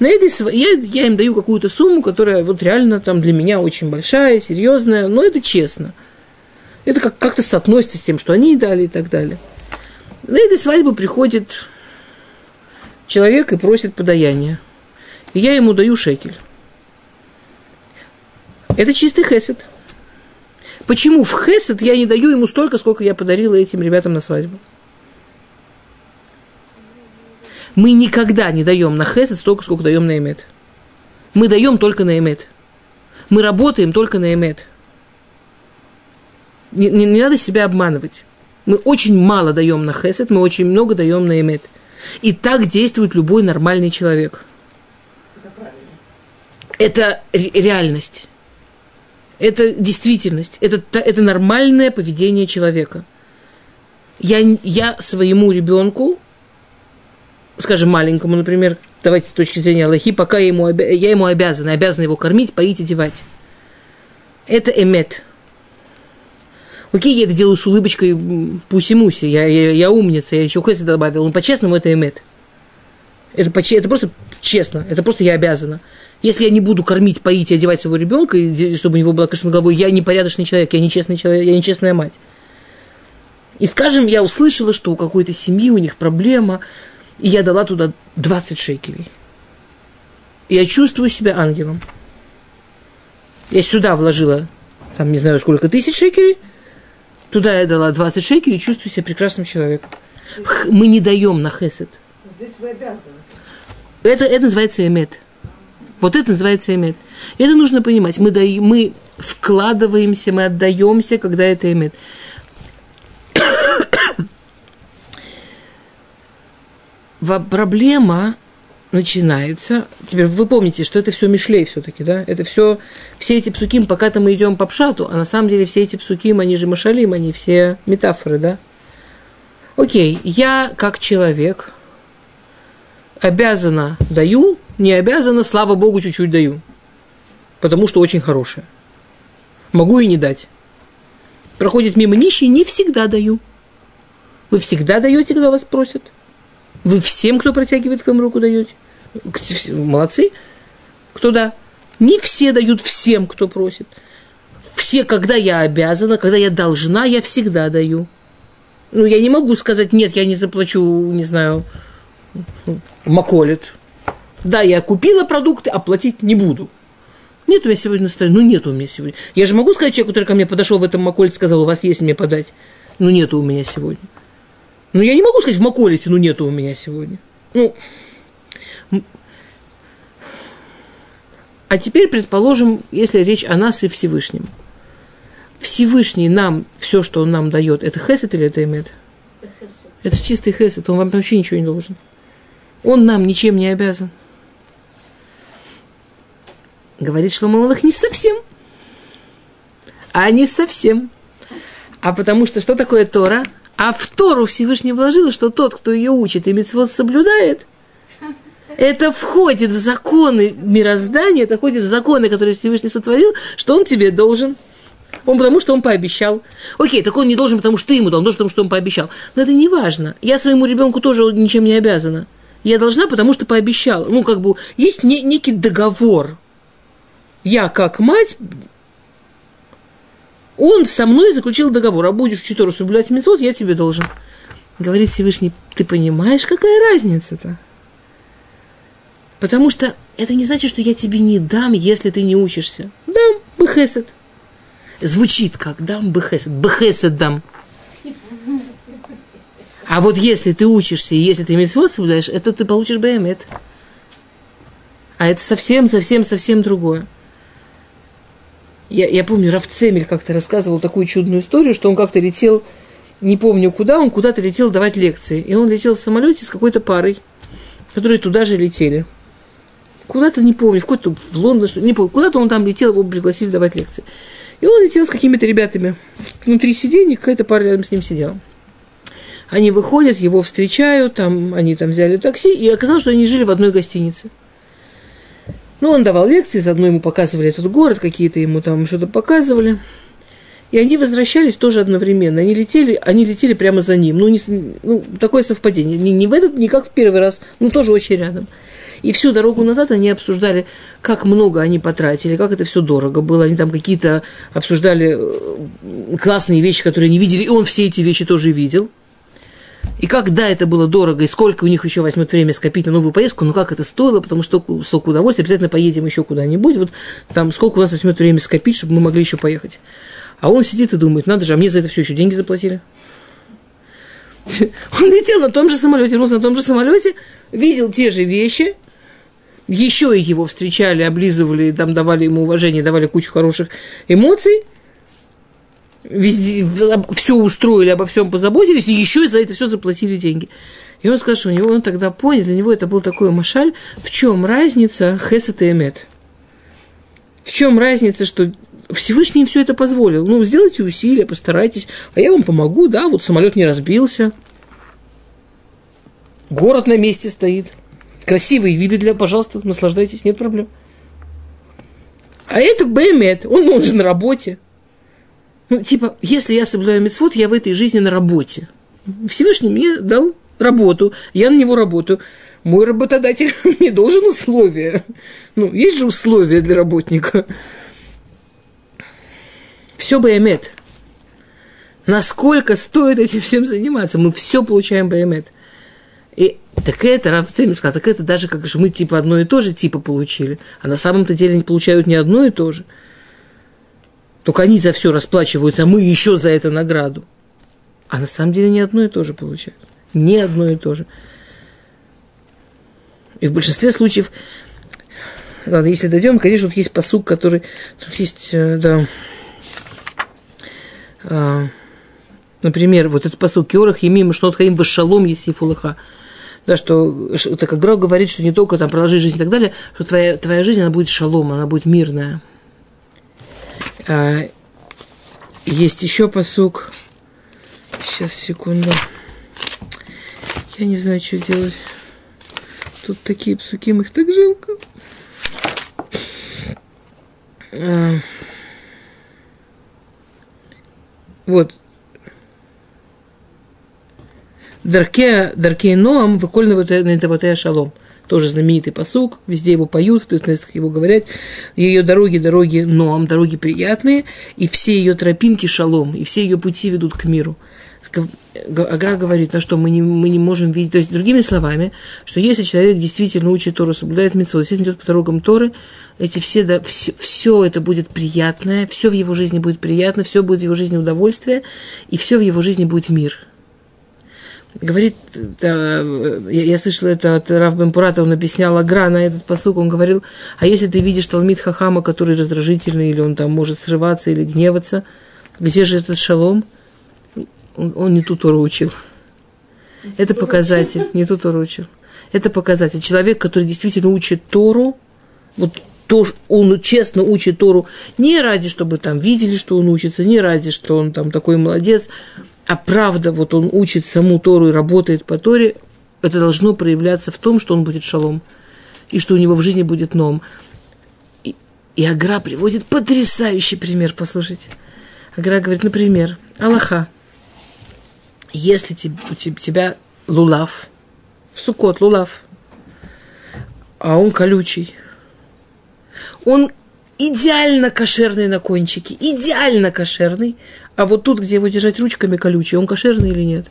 На этой, я, я им даю какую-то сумму, которая вот реально там для меня очень большая, серьезная, но это честно. Это как, как-то соотносится с тем, что они дали и так далее. На этой свадьбу приходит человек и просит подаяние. И я ему даю шекель. Это чистый хесед. Почему в хесед я не даю ему столько, сколько я подарила этим ребятам на свадьбу? Мы никогда не даем на хесед столько, сколько даем на эмет. Мы даем только на эмет. Мы работаем только на эмет. Не, не, не надо себя обманывать. Мы очень мало даем на хесед, мы очень много даем на эмет. И так действует любой нормальный человек. Это, это реальность. Это действительность. Это, это нормальное поведение человека. Я, я своему ребенку скажем, маленькому, например, давайте с точки зрения Аллахи, пока я ему, я ему обязана, обязана его кормить, поить, одевать. Это эмет. Окей, я это делаю с улыбочкой пуси-муси, я, я, я умница, я еще кое-то добавил, но по-честному это эмет. Это, по, это просто честно, это просто я обязана. Если я не буду кормить, поить и одевать своего ребенка, чтобы у него была кашна головой, я непорядочный человек, я нечестный человек, я нечестная мать. И скажем, я услышала, что у какой-то семьи у них проблема, и я дала туда 20 шекелей. Я чувствую себя ангелом. Я сюда вложила, там, не знаю, сколько тысяч шекелей, туда я дала 20 шекелей, чувствую себя прекрасным человеком. Мы не даем на хесед. Здесь вы обязаны. Это, это называется эмет. Вот это называется эмет. Это нужно понимать. Мы, даем, мы вкладываемся, мы отдаемся, когда это эмет. Проблема начинается. Теперь вы помните, что это все Мишлей все-таки, да? Это все, все эти псуким, пока-то мы идем по пшату, а на самом деле все эти псуким, они же машалим, они все метафоры, да? Окей, я как человек обязана даю, не обязана, слава Богу, чуть-чуть даю. Потому что очень хорошая. Могу и не дать. Проходит мимо нищие, не всегда даю. Вы всегда даете, когда вас просят – вы всем, кто протягивает к вам руку, даете? Молодцы. Кто да? Не все дают всем, кто просит. Все, когда я обязана, когда я должна, я всегда даю. Ну, я не могу сказать, нет, я не заплачу, не знаю, маколит. Да, я купила продукты, оплатить не буду. Нет у меня сегодня настроения. Ну, нет у меня сегодня. Я же могу сказать человеку, который ко мне подошел в этом маколите, сказал, у вас есть мне подать. Ну, нету у меня сегодня. Ну, я не могу сказать в Маколите, ну, нету у меня сегодня. Ну, а теперь, предположим, если речь о нас и Всевышнем. Всевышний нам, все, что он нам дает, это хесед или это эмет? Это, это чистый хесед, он вам вообще ничего не должен. Он нам ничем не обязан. Говорит Шломо Малых не совсем. А не совсем. А потому что что такое Тора? А в Тору Всевышний вложил, что тот, кто ее учит и митцвот соблюдает, это входит в законы мироздания, это входит в законы, которые Всевышний сотворил, что он тебе должен. Он потому, что он пообещал. Окей, так он не должен, потому что ты ему дал, он должен, потому что он пообещал. Но это не важно. Я своему ребенку тоже ничем не обязана. Я должна, потому что пообещала. Ну, как бы, есть не, некий договор. Я, как мать, он со мной заключил договор, а будешь читору соблюдать митцвот, я тебе должен. Говорит Всевышний, ты понимаешь, какая разница-то? Потому что это не значит, что я тебе не дам, если ты не учишься. Дам, бехесед. Звучит как дам бехесед. Бехесед дам. А вот если ты учишься, и если ты митцвот соблюдаешь, это ты получишь бемет. А это совсем, совсем, совсем другое. Я, я помню, Равцемель как-то рассказывал такую чудную историю, что он как-то летел, не помню куда, он куда-то летел давать лекции. И он летел в самолете с какой-то парой, которые туда же летели. Куда-то, не помню, в какой-то в Лондон, не помню, куда-то он там летел, его пригласили давать лекции. И он летел с какими-то ребятами. Внутри сидений какая-то пара рядом с ним сидела. Они выходят, его встречают, там, они там взяли такси, и оказалось, что они жили в одной гостинице. Ну, он давал лекции, заодно ему показывали этот город, какие-то ему там что-то показывали. И они возвращались тоже одновременно. Они летели, они летели прямо за ним. Ну, не, ну такое совпадение. Не, не в этот, не как в первый раз, но тоже очень рядом. И всю дорогу назад они обсуждали, как много они потратили, как это все дорого было. Они там какие-то обсуждали э, классные вещи, которые они видели, и он все эти вещи тоже видел. И когда это было дорого, и сколько у них еще возьмет время скопить на новую поездку, ну как это стоило, потому что столько, удовольствия, обязательно поедем еще куда-нибудь, вот там сколько у нас возьмет время скопить, чтобы мы могли еще поехать. А он сидит и думает, надо же, а мне за это все еще деньги заплатили. [laughs] Он летел на том же самолете, вернулся на том же самолете, видел те же вещи, еще и его встречали, облизывали, там давали ему уважение, давали кучу хороших эмоций – везде, все устроили, обо всем позаботились, и еще и за это все заплатили деньги. И он сказал, что у него он тогда понял, для него это был такой машаль, в чем разница хесед и эмет. В чем разница, что Всевышний им все это позволил. Ну, сделайте усилия, постарайтесь, а я вам помогу, да, вот самолет не разбился, город на месте стоит, красивые виды для, пожалуйста, наслаждайтесь, нет проблем. А это Бэмет, он нужен на работе. Ну, типа, если я соблюдаю мецвод, я в этой жизни на работе. Всевышний мне дал работу, я на него работаю. Мой работодатель [laughs] мне должен условия. Ну, есть же условия для работника. Все Баймет. Насколько стоит этим всем заниматься? Мы все получаем Баймет. И так это, Раф Цемин сказал, так это даже как же мы типа одно и то же типа получили. А на самом-то деле не получают не одно и то же. Только они за все расплачиваются, а мы еще за это награду. А на самом деле не одно и то же получается. Не одно и то же. И в большинстве случаев, ладно, если дойдем, конечно, тут есть посук, который, тут есть, э, да, а, например, вот этот посук Киорах, Емим, Шнот Хаим, Вашалом, Есифулаха. Да, что, так как Грау говорит, что не только там продолжить жизнь и так далее, что твоя, твоя жизнь, она будет шалом, она будет мирная. А, есть еще посук. Сейчас, секунду. Я не знаю, что делать. Тут такие псуки, их так жалко. А, вот. Дарке, Дарке Ноам, выкольно вот это вот шалом. Тоже знаменитый посук, везде его поют, в преднестах его говорят. Ее дороги, дороги Ноам, дороги приятные, и все ее тропинки шалом, и все ее пути ведут к миру. Агра говорит, на что мы не, мы не можем видеть. То есть, другими словами, что если человек действительно учит Тору, соблюдает митцвот, если идет по дорогам Торы, эти все, да, все, все это будет приятное, все в его жизни будет приятно, все будет в его жизни удовольствие, и все в его жизни будет мир. Говорит, я, слышала это от Рав Бемпурата, он объяснял Агра на этот посук, он говорил, а если ты видишь Талмит Хахама, который раздражительный, или он там может срываться или гневаться, где же этот шалом? Он, он не ту Тору. Это показатель, не ту Тору. Это показатель. Человек, который действительно учит Тору, вот то, он честно учит Тору не ради, чтобы там видели, что он учится, не ради, что он там такой молодец, а правда, вот он учит саму Тору и работает по Торе, это должно проявляться в том, что он будет шалом, и что у него в жизни будет ном. И, и Агра приводит потрясающий пример, послушайте. Агра говорит, например, Аллаха – если у тебя лулав, в сукот лулав, а он колючий, он идеально кошерный на кончике, идеально кошерный, а вот тут, где его держать ручками колючий, он кошерный или нет?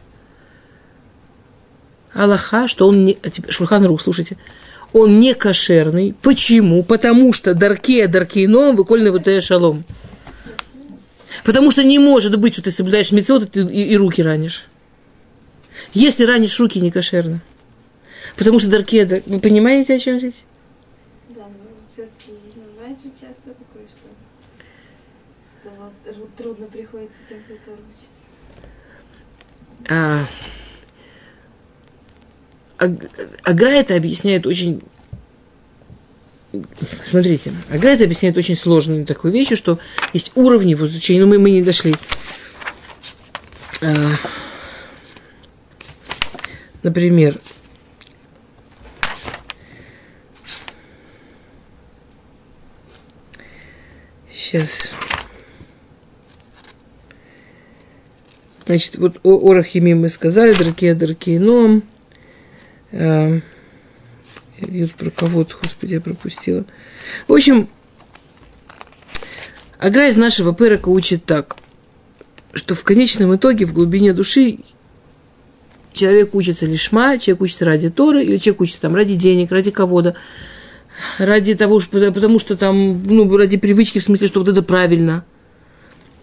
Аллаха, что он не... А Шурхан Рух, слушайте. Он не кошерный. Почему? Потому что дарке, даркейном, выкольный вот шалом. Потому что не может быть, что ты соблюдаешь митцвот, и, и, и руки ранишь. Если ранишь руки, не кошерно. Потому что даркеда, вы понимаете, о чем речь? Да, но все-таки бывает же часто такое, что, что вот трудно приходится тем, кто Тору учит. А, Агра это объясняет очень Смотрите, Агра это объясняет очень сложную такую вещь, что есть уровни в изучении, но мы, мы не дошли. А, например, сейчас. Значит, вот о Орахими мы сказали, Дракия Дракином. А, я про кого-то, господи, я пропустила. В общем, Агра из нашего пырока учит так, что в конечном итоге в глубине души человек учится лишма, человек учится ради Торы, или человек учится там ради денег, ради кого-то, ради того, потому что там, ну, ради привычки, в смысле, что вот это правильно.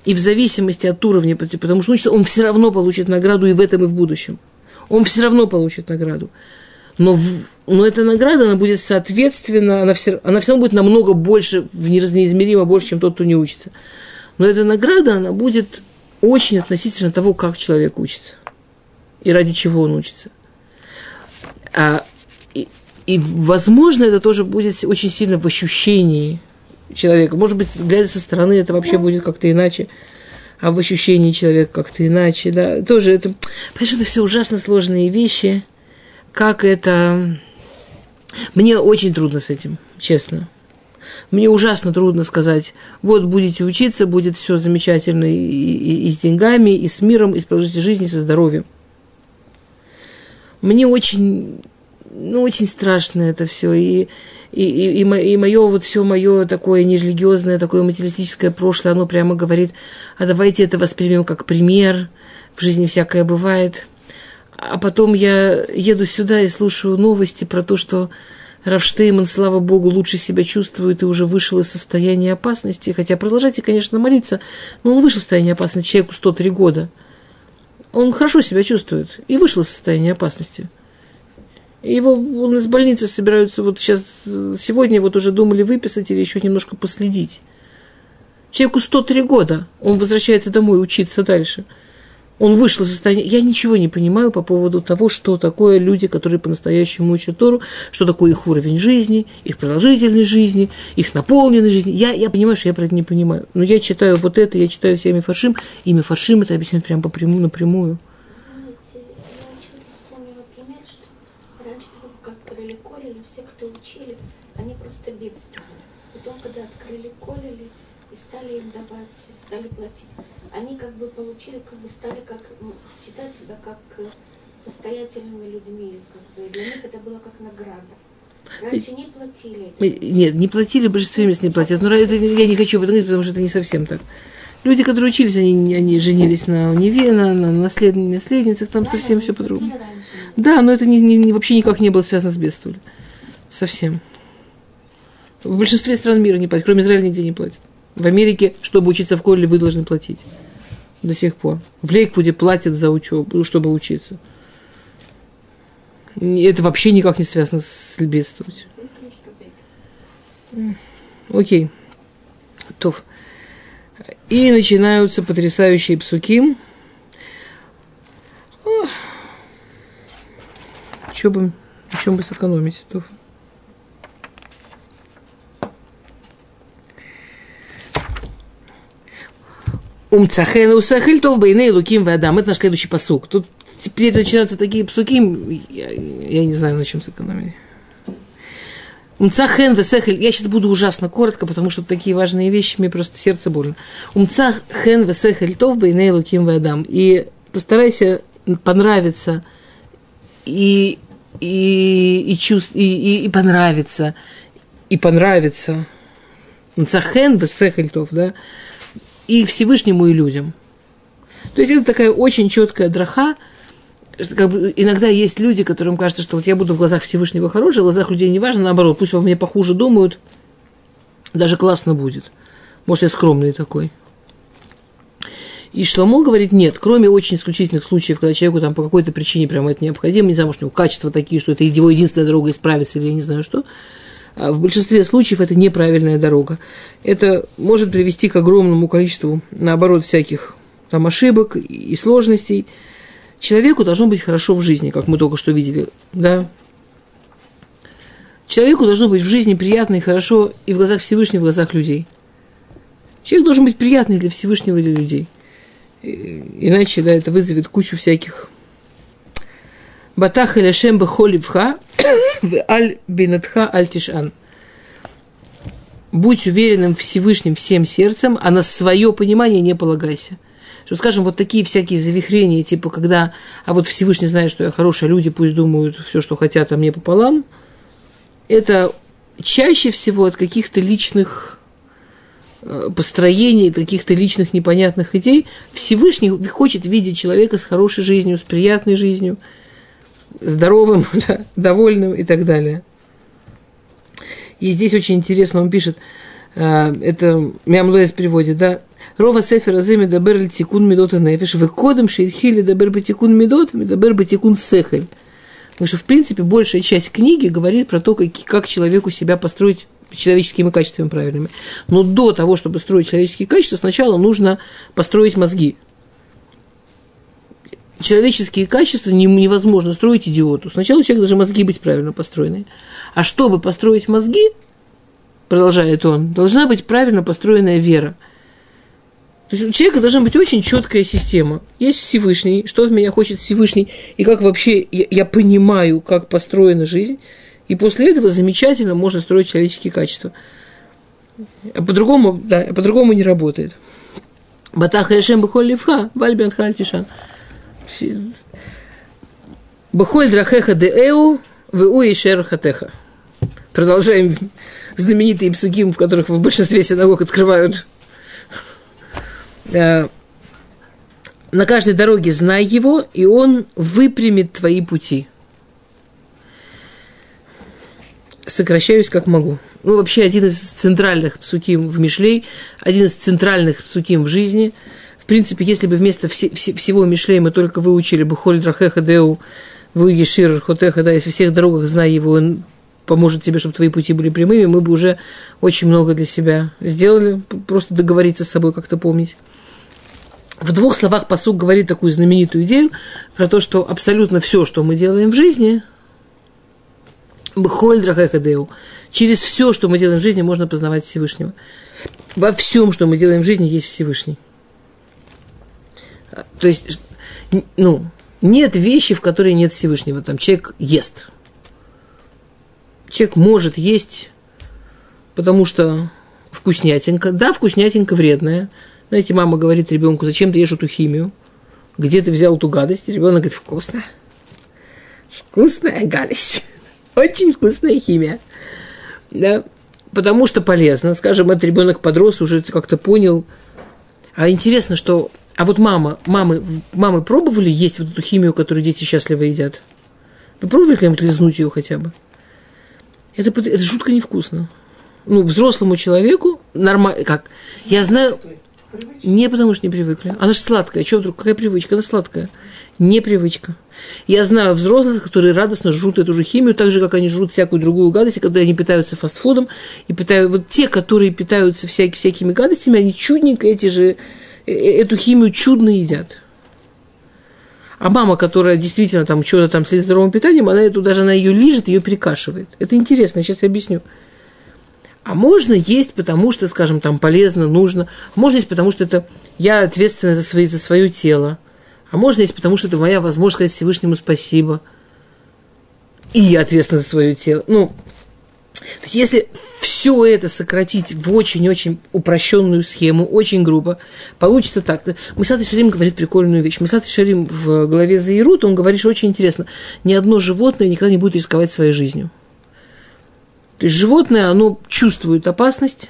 И в зависимости от уровня, потому что ну, он все равно получит награду и в этом, и в будущем. Он все равно получит награду но, в, но эта награда, она будет соответственно, она все, она все равно будет намного больше, в неизмеримо больше, чем тот, кто не учится. Но эта награда, она будет очень относительно того, как человек учится и ради чего он учится. А, и, и, возможно, это тоже будет очень сильно в ощущении человека. Может быть, глядя со стороны, это вообще будет как-то иначе а в ощущении человека как-то иначе, да, тоже это, понимаешь, это все ужасно сложные вещи, как это... Мне очень трудно с этим, честно. Мне ужасно трудно сказать, вот будете учиться, будет все замечательно и, и, и с деньгами, и с миром, и с продолжительностью жизни, и со здоровьем. Мне очень, ну, очень страшно это все. И, и, и, и мое вот все мое такое нерелигиозное, такое материалистическое прошлое, оно прямо говорит, а давайте это воспримем как пример, в жизни всякое бывает – а потом я еду сюда и слушаю новости про то, что Равштейман, слава богу, лучше себя чувствует и уже вышел из состояния опасности. Хотя продолжайте, конечно, молиться, но он вышел из состояния опасности, человеку 103 года. Он хорошо себя чувствует и вышел из состояния опасности. Его он из больницы собираются вот сейчас, сегодня вот уже думали выписать или еще немножко последить. Человеку 103 года, он возвращается домой учиться дальше – он вышел из состояния... Я ничего не понимаю по поводу того, что такое люди, которые по-настоящему учат Тору, что такое их уровень жизни, их продолжительность жизни, их наполненность жизни. Я, я понимаю, что я про это не понимаю. Но я читаю вот это, я читаю все Мифаршим, и Мифаршим это объясняет прямо попрямую, напрямую. Знаете, я почему-то вспомнила пример, что раньше, как крыли колили, все, кто учили, они просто бедствовали. Потом, когда открыли колили и стали им давать, стали платить, они как бы получили, как бы стали как считать себя как э, состоятельными людьми. Как бы. Для них это было как награда. Раньше не платили. Нет, не платили, большинство мест не платят. Но это я не хочу об этом говорить, потому что это не совсем так. Люди, которые учились, они, они женились на Неве, на, на наслед, наследницах, там да, совсем все по-другому. Да, но это не, не, вообще никак не было связано с бедствием. Совсем. В большинстве стран мира не платят, кроме Израиля нигде не платят. В Америке, чтобы учиться в колледже, вы должны платить до сих пор. В Лейквуде платят за учебу, чтобы учиться. Это вообще никак не связано с бедствием. Окей. Тов. И начинаются потрясающие псуки. Что бы, о чем бы сэкономить? Тов. Умцахен усахиль бейней луким вадам. Это наш следующий посук. Тут теперь начинаются такие псуки, я, я не знаю, на чем сэкономить. Умцахен весехель. Я сейчас буду ужасно коротко, потому что такие важные вещи, мне просто сердце больно. Умцахен весехель тов бейней луким вадам. И постарайся понравиться и, и, и, чувств, и, и, и понравиться, и понравиться. Умцахен весехель тов, да и Всевышнему, и людям. То есть это такая очень четкая драха. Как бы иногда есть люди, которым кажется, что вот я буду в глазах Всевышнего хороший, в глазах людей не важно, наоборот, пусть во мне похуже думают, даже классно будет. Может, я скромный такой. И Шломо говорит, нет, кроме очень исключительных случаев, когда человеку там по какой-то причине прямо это необходимо, не знаю, может, у него качества такие, что это его единственная дорога исправиться или я не знаю что, в большинстве случаев это неправильная дорога. Это может привести к огромному количеству, наоборот, всяких там ошибок и сложностей. Человеку должно быть хорошо в жизни, как мы только что видели, да. Человеку должно быть в жизни приятно и хорошо и в глазах Всевышнего, и в глазах людей. Человек должен быть приятный для Всевышнего и для людей. Иначе, да, это вызовет кучу всяких Батах или Шем Бахоливха, [coughs] Аль Бинатха Аль Тишан. Будь уверенным Всевышним всем сердцем, а на свое понимание не полагайся. Что, скажем, вот такие всякие завихрения, типа, когда, а вот Всевышний знает, что я хорошая, люди пусть думают все, что хотят, а мне пополам, это чаще всего от каких-то личных э, построений, каких-то личных непонятных идей. Всевышний хочет видеть человека с хорошей жизнью, с приятной жизнью – здоровым, [laughs] да, довольным и так далее. И здесь очень интересно, он пишет, э, это Мямлоес переводит, да, Рова Сефера Земи Дабер Тикун Медот Нефиш, выходом Шейхили Дабер Батикун Медот, Дабер Батикун Сехель. Потому что, в принципе, большая часть книги говорит про то, как, как человеку себя построить человеческими качествами правильными. Но до того, чтобы строить человеческие качества, сначала нужно построить мозги человеческие качества невозможно строить идиоту. Сначала у человека должны мозги быть правильно построены. А чтобы построить мозги, продолжает он, должна быть правильно построенная вера. То есть у человека должна быть очень четкая система. Есть Всевышний, что от меня хочет Всевышний, и как вообще я, я понимаю, как построена жизнь. И после этого замечательно можно строить человеческие качества. А по-другому, да, по-другому не работает. Батаха Яшем Бахоль Левха, Вальбен Хальтишан. Бахоль драхеха де эу, ву и хатеха. Продолжаем знаменитые псуким, в которых в большинстве синагог открывают. Э, на каждой дороге знай его, и он выпрямит твои пути. сокращаюсь как могу. Ну, вообще, один из центральных псуким в Мишлей, один из центральных псуким в жизни. В принципе, если бы вместо все, все, всего Мишлей мы только выучили бы Холь Драхеха Деу, Вуги Шир Хотеха, да, в всех дорогах знай его, он поможет тебе, чтобы твои пути были прямыми, мы бы уже очень много для себя сделали, просто договориться с собой как-то помнить. В двух словах посук говорит такую знаменитую идею про то, что абсолютно все, что мы делаем в жизни, Бхоль Драхекадеу, через все, что мы делаем в жизни, можно познавать Всевышнего. Во всем, что мы делаем в жизни, есть Всевышний. То есть, ну, нет вещи, в которой нет Всевышнего. Там человек ест. Человек может есть, потому что вкуснятинка. Да, вкуснятинка вредная – знаете, мама говорит ребенку, зачем ты ешь эту химию? Где ты взял эту гадость? Ребенок говорит, вкусно. Вкусная гадость. [laughs] Очень вкусная химия. Да? Потому что полезно. Скажем, этот ребенок подрос, уже как-то понял. А интересно, что... А вот мама, мамы, мамы пробовали есть вот эту химию, которую дети счастливо едят? Вы пробовали когда-нибудь лизнуть ее хотя бы? Это, это жутко невкусно. Ну, взрослому человеку нормально, как, я знаю, не потому что не привыкли. Она же сладкая. Чего вдруг? Какая привычка? Она сладкая. Не привычка. Я знаю взрослых, которые радостно жрут эту же химию, так же, как они жрут всякую другую гадость, когда они питаются фастфудом. И питают, вот те, которые питаются всякими, всякими гадостями, они чудненько эти же, э, э, эту химию чудно едят. А мама, которая действительно там что-то там следит здоровым питанием, она эту даже она ее лижет, ее перекашивает. Это интересно, сейчас я объясню. А можно есть, потому что, скажем, там полезно, нужно. А можно есть, потому что это я ответственна за, свои, за свое тело. А можно есть, потому что это моя возможность сказать Всевышнему спасибо. И я ответственна за свое тело. Ну, то есть, если все это сократить в очень-очень упрощенную схему, очень грубо, получится так. Мысат Шарим говорит прикольную вещь. Мысат Шарим в главе Заирут, он говорит, что очень интересно. Ни одно животное никогда не будет рисковать своей жизнью. То есть животное, оно чувствует опасность,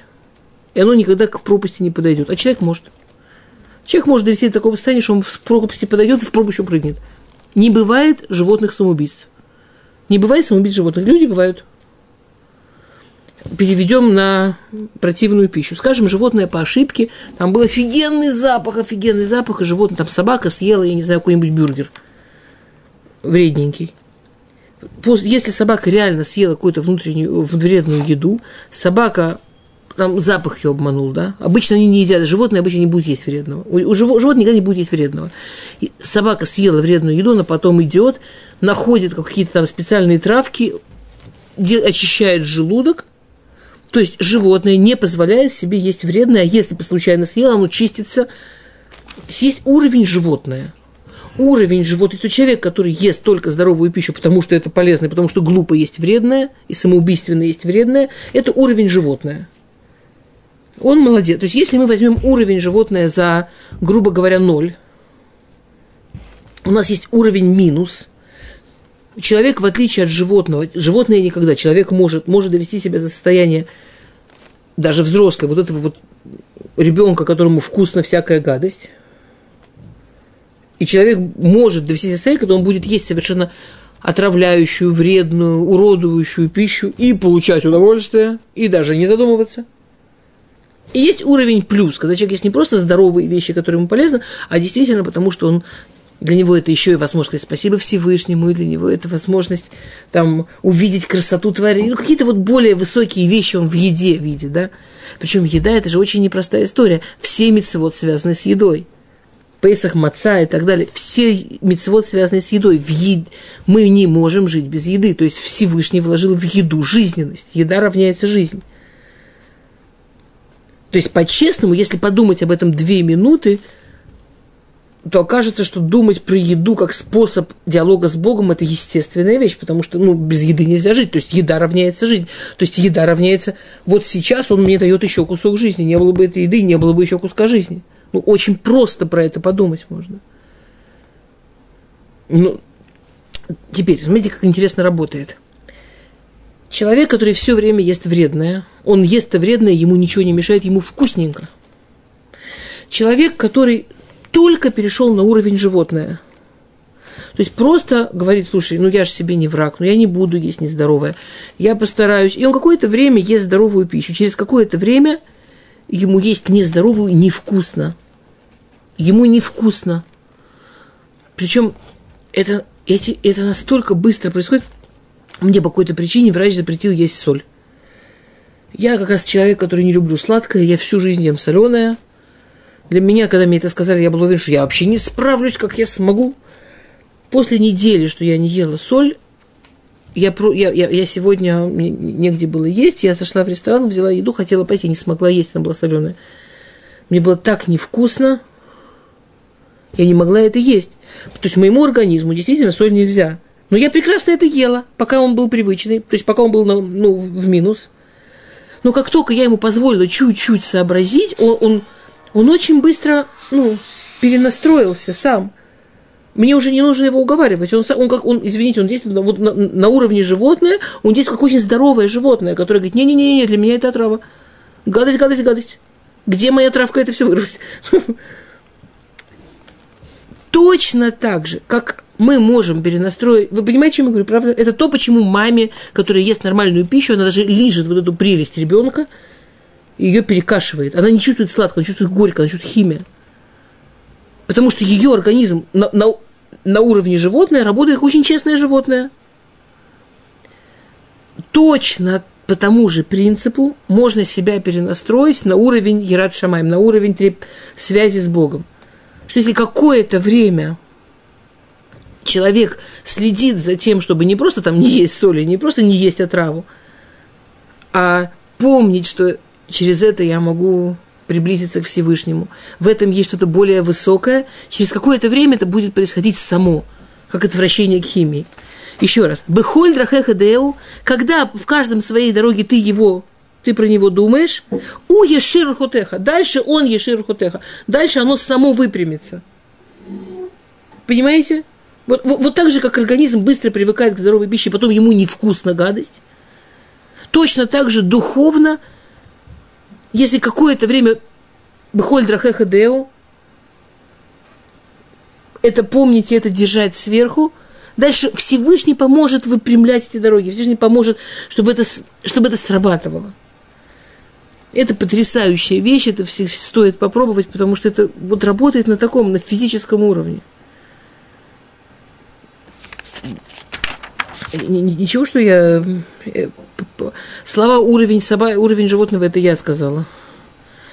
и оно никогда к пропасти не подойдет. А человек может. Человек может довести до такого состояния, что он в пропасти подойдет и в пропасть прыгнет. Не бывает животных самоубийств. Не бывает самоубийств животных. Люди бывают. Переведем на противную пищу. Скажем, животное по ошибке, там был офигенный запах, офигенный запах, и животное, там собака съела, я не знаю, какой-нибудь бюргер вредненький если собака реально съела какую-то внутреннюю, вредную еду, собака там запах ее обманул, да? Обычно они не едят, животные обычно не будут есть вредного. У, у животных никогда не будет есть вредного. И собака съела вредную еду, она потом идет, находит какие-то там специальные травки, очищает желудок, то есть животное не позволяет себе есть вредное, а если бы случайно съела, оно чистится. Есть уровень животное – уровень животного, то человек, который ест только здоровую пищу, потому что это полезно, потому что глупо есть вредное, и самоубийственно есть вредное, это уровень животное. Он молодец. То есть, если мы возьмем уровень животное за, грубо говоря, ноль, у нас есть уровень минус. Человек, в отличие от животного, животное никогда, человек может, может довести себя до состояния, даже взрослый, вот этого вот ребенка, которому вкусна всякая гадость – и человек может довести себя состояния, когда он будет есть совершенно отравляющую, вредную, уродующую пищу и получать удовольствие, и даже не задумываться. И есть уровень плюс, когда человек есть не просто здоровые вещи, которые ему полезны, а действительно потому, что он для него это еще и возможность спасибо Всевышнему, и для него это возможность там, увидеть красоту творения, ну, какие-то вот более высокие вещи он в еде видит, да. Причем еда – это же очень непростая история. Все вот связаны с едой. Песах, Маца и так далее, все мецвод связаны с едой. В ед... Мы не можем жить без еды. То есть Всевышний вложил в еду жизненность. Еда равняется жизнь. То есть, по-честному, если подумать об этом две минуты, то окажется, что думать про еду как способ диалога с Богом – это естественная вещь, потому что ну, без еды нельзя жить. То есть еда равняется жизнь. То есть еда равняется… Вот сейчас он мне дает еще кусок жизни. Не было бы этой еды, не было бы еще куска жизни – ну, очень просто про это подумать можно. Ну, теперь, смотрите, как интересно работает. Человек, который все время ест вредное, он ест это вредное, ему ничего не мешает, ему вкусненько. Человек, который только перешел на уровень животное, То есть просто говорит, слушай, ну я же себе не враг, ну я не буду есть нездоровое, я постараюсь. И он какое-то время ест здоровую пищу. Через какое-то время ему есть нездоровую невкусно. Ему невкусно. Причем это, эти, это настолько быстро происходит. Мне по какой-то причине врач запретил есть соль. Я как раз человек, который не люблю сладкое, я всю жизнь ем соленое. Для меня, когда мне это сказали, я был уверен, что я вообще не справлюсь, как я смогу. После недели, что я не ела соль, я, я, я, я сегодня, мне негде было есть, я зашла в ресторан, взяла еду, хотела я не смогла есть, она была соленая. Мне было так невкусно, я не могла это есть. То есть моему организму действительно соль нельзя. Но я прекрасно это ела, пока он был привычный, то есть пока он был ну, в минус. Но как только я ему позволила чуть-чуть сообразить, он, он, он очень быстро ну, перенастроился сам. Мне уже не нужно его уговаривать. Он, он, как, он извините, он действует вот на, на уровне животное, он действует как очень здоровое животное, которое говорит, не-не-не, для меня это отрава. Гадость, гадость, гадость. Где моя травка это все вырвать? [laughs] Точно так же, как мы можем перенастроить... Вы понимаете, о чем я говорю, правда? Это то, почему маме, которая ест нормальную пищу, она даже лижет вот эту прелесть ребенка, ее перекашивает. Она не чувствует сладко, она чувствует горько, она чувствует химия. Потому что ее организм на, на, на уровне животное работает как очень честное животное. Точно по тому же принципу можно себя перенастроить на уровень Ерат Шамаем, на уровень связи с Богом. Что если какое-то время человек следит за тем, чтобы не просто там не есть соли, не просто не есть отраву, а помнить, что через это я могу приблизиться к Всевышнему. В этом есть что-то более высокое. Через какое-то время это будет происходить само, как отвращение к химии. Еще раз. Бехоль когда в каждом своей дороге ты его, ты про него думаешь, у ешир хотеха. Дальше он ешир хотеха. Дальше оно само выпрямится. Понимаете? Вот, вот, вот так же, как организм быстро привыкает к здоровой пище, потом ему невкусно гадость, точно так же духовно – если какое-то время Бехольдра Хехадеу, это помните, это держать сверху, дальше Всевышний поможет выпрямлять эти дороги, Всевышний поможет, чтобы это, чтобы это срабатывало. Это потрясающая вещь, это все стоит попробовать, потому что это вот работает на таком, на физическом уровне. Ничего, что я э, Слова уровень, соба, уровень животного, это я сказала.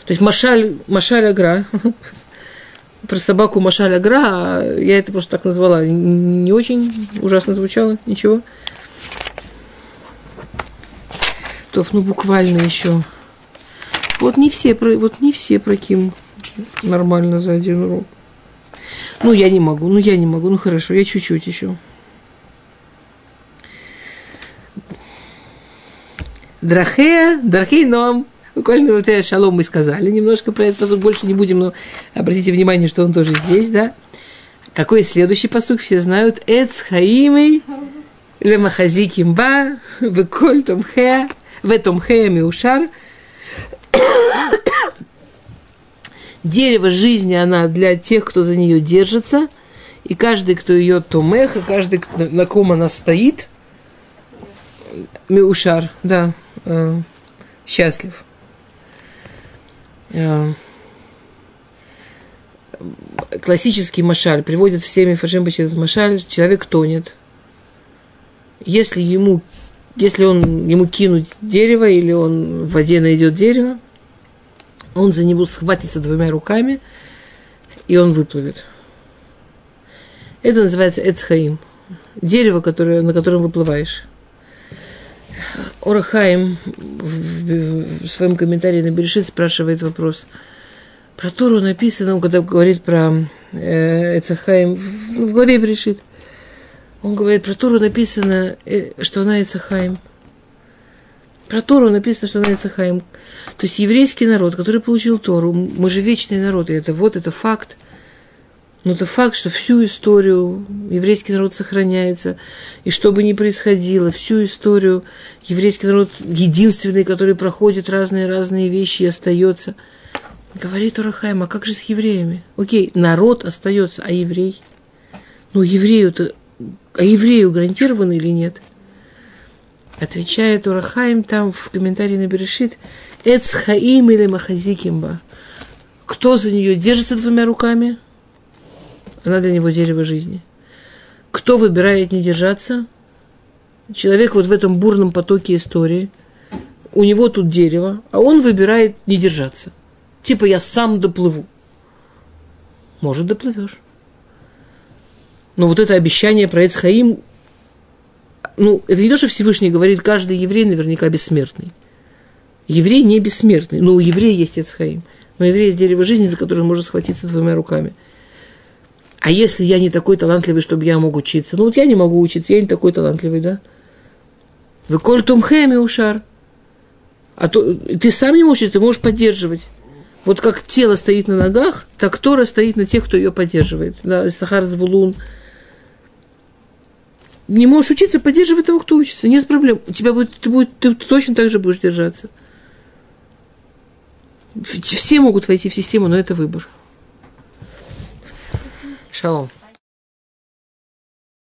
То есть Машаль, Машаль Агра, [laughs] про собаку Машаль Агра, а я это просто так назвала. Не очень ужасно звучало, ничего. То, ну буквально еще. Вот не все, вот не все про Ким нормально за один урок. Ну, я не могу, ну, я не могу, ну, хорошо, я чуть-чуть еще. Драхея, Драхей Ном. Буквально вот я шалом мы сказали немножко про это, больше не будем, но обратите внимание, что он тоже здесь, да. Какой следующий посук все знают? Эц хаимей лемахазиким ба веколь томхеа в этом хея миушар. Дерево жизни, она для тех, кто за нее держится, и каждый, кто ее томех, и каждый, на ком она стоит, миушар, да, э, счастлив. Э, классический машаль приводит всеми фаршим этот машаль, человек тонет. Если ему, если он, ему кинуть дерево или он в воде найдет дерево, он за него схватится двумя руками, и он выплывет. Это называется эцхаим. Дерево, которое, на котором выплываешь. Орахаим в, в своем комментарии на Берешит спрашивает вопрос. Про Тору написано, он когда говорит про э, Эцахаим, в, в главе Берешит, он говорит, про Тору написано, э, что она Эцахаим. Про Тору написано, что она Эцахаим. То есть еврейский народ, который получил Тору, мы же вечный народ, и это вот, это факт – но это факт, что всю историю еврейский народ сохраняется. И что бы ни происходило, всю историю еврейский народ единственный, который проходит разные-разные вещи и остается. Говорит Урахайм, а как же с евреями? Окей, народ остается, а еврей? Ну, еврею-то, а еврею гарантировано или нет? Отвечает Урахаим там в комментарии на Берешит, Эц хаим или махазикимба. Кто за нее держится двумя руками? Она для него дерево жизни. Кто выбирает не держаться? Человек вот в этом бурном потоке истории, у него тут дерево, а он выбирает не держаться. Типа я сам доплыву. Может, доплывешь. Но вот это обещание про Эцхаим, ну, это не то, что Всевышний говорит, каждый еврей наверняка бессмертный. Еврей не бессмертный, но у еврея есть Эцхаим. Но еврей есть дерево жизни, за которое можно схватиться двумя руками. А если я не такой талантливый, чтобы я мог учиться? Ну вот я не могу учиться, я не такой талантливый, да? Вы коль тумхэми ушар. А то ты сам не можешь, ты можешь поддерживать. Вот как тело стоит на ногах, так Тора стоит на тех, кто ее поддерживает. Да, Сахар Звулун. Не можешь учиться, поддерживай того, кто учится. Нет проблем. У тебя будет, ты, будет, ты точно так же будешь держаться. Все могут войти в систему, но это выбор. Шалом.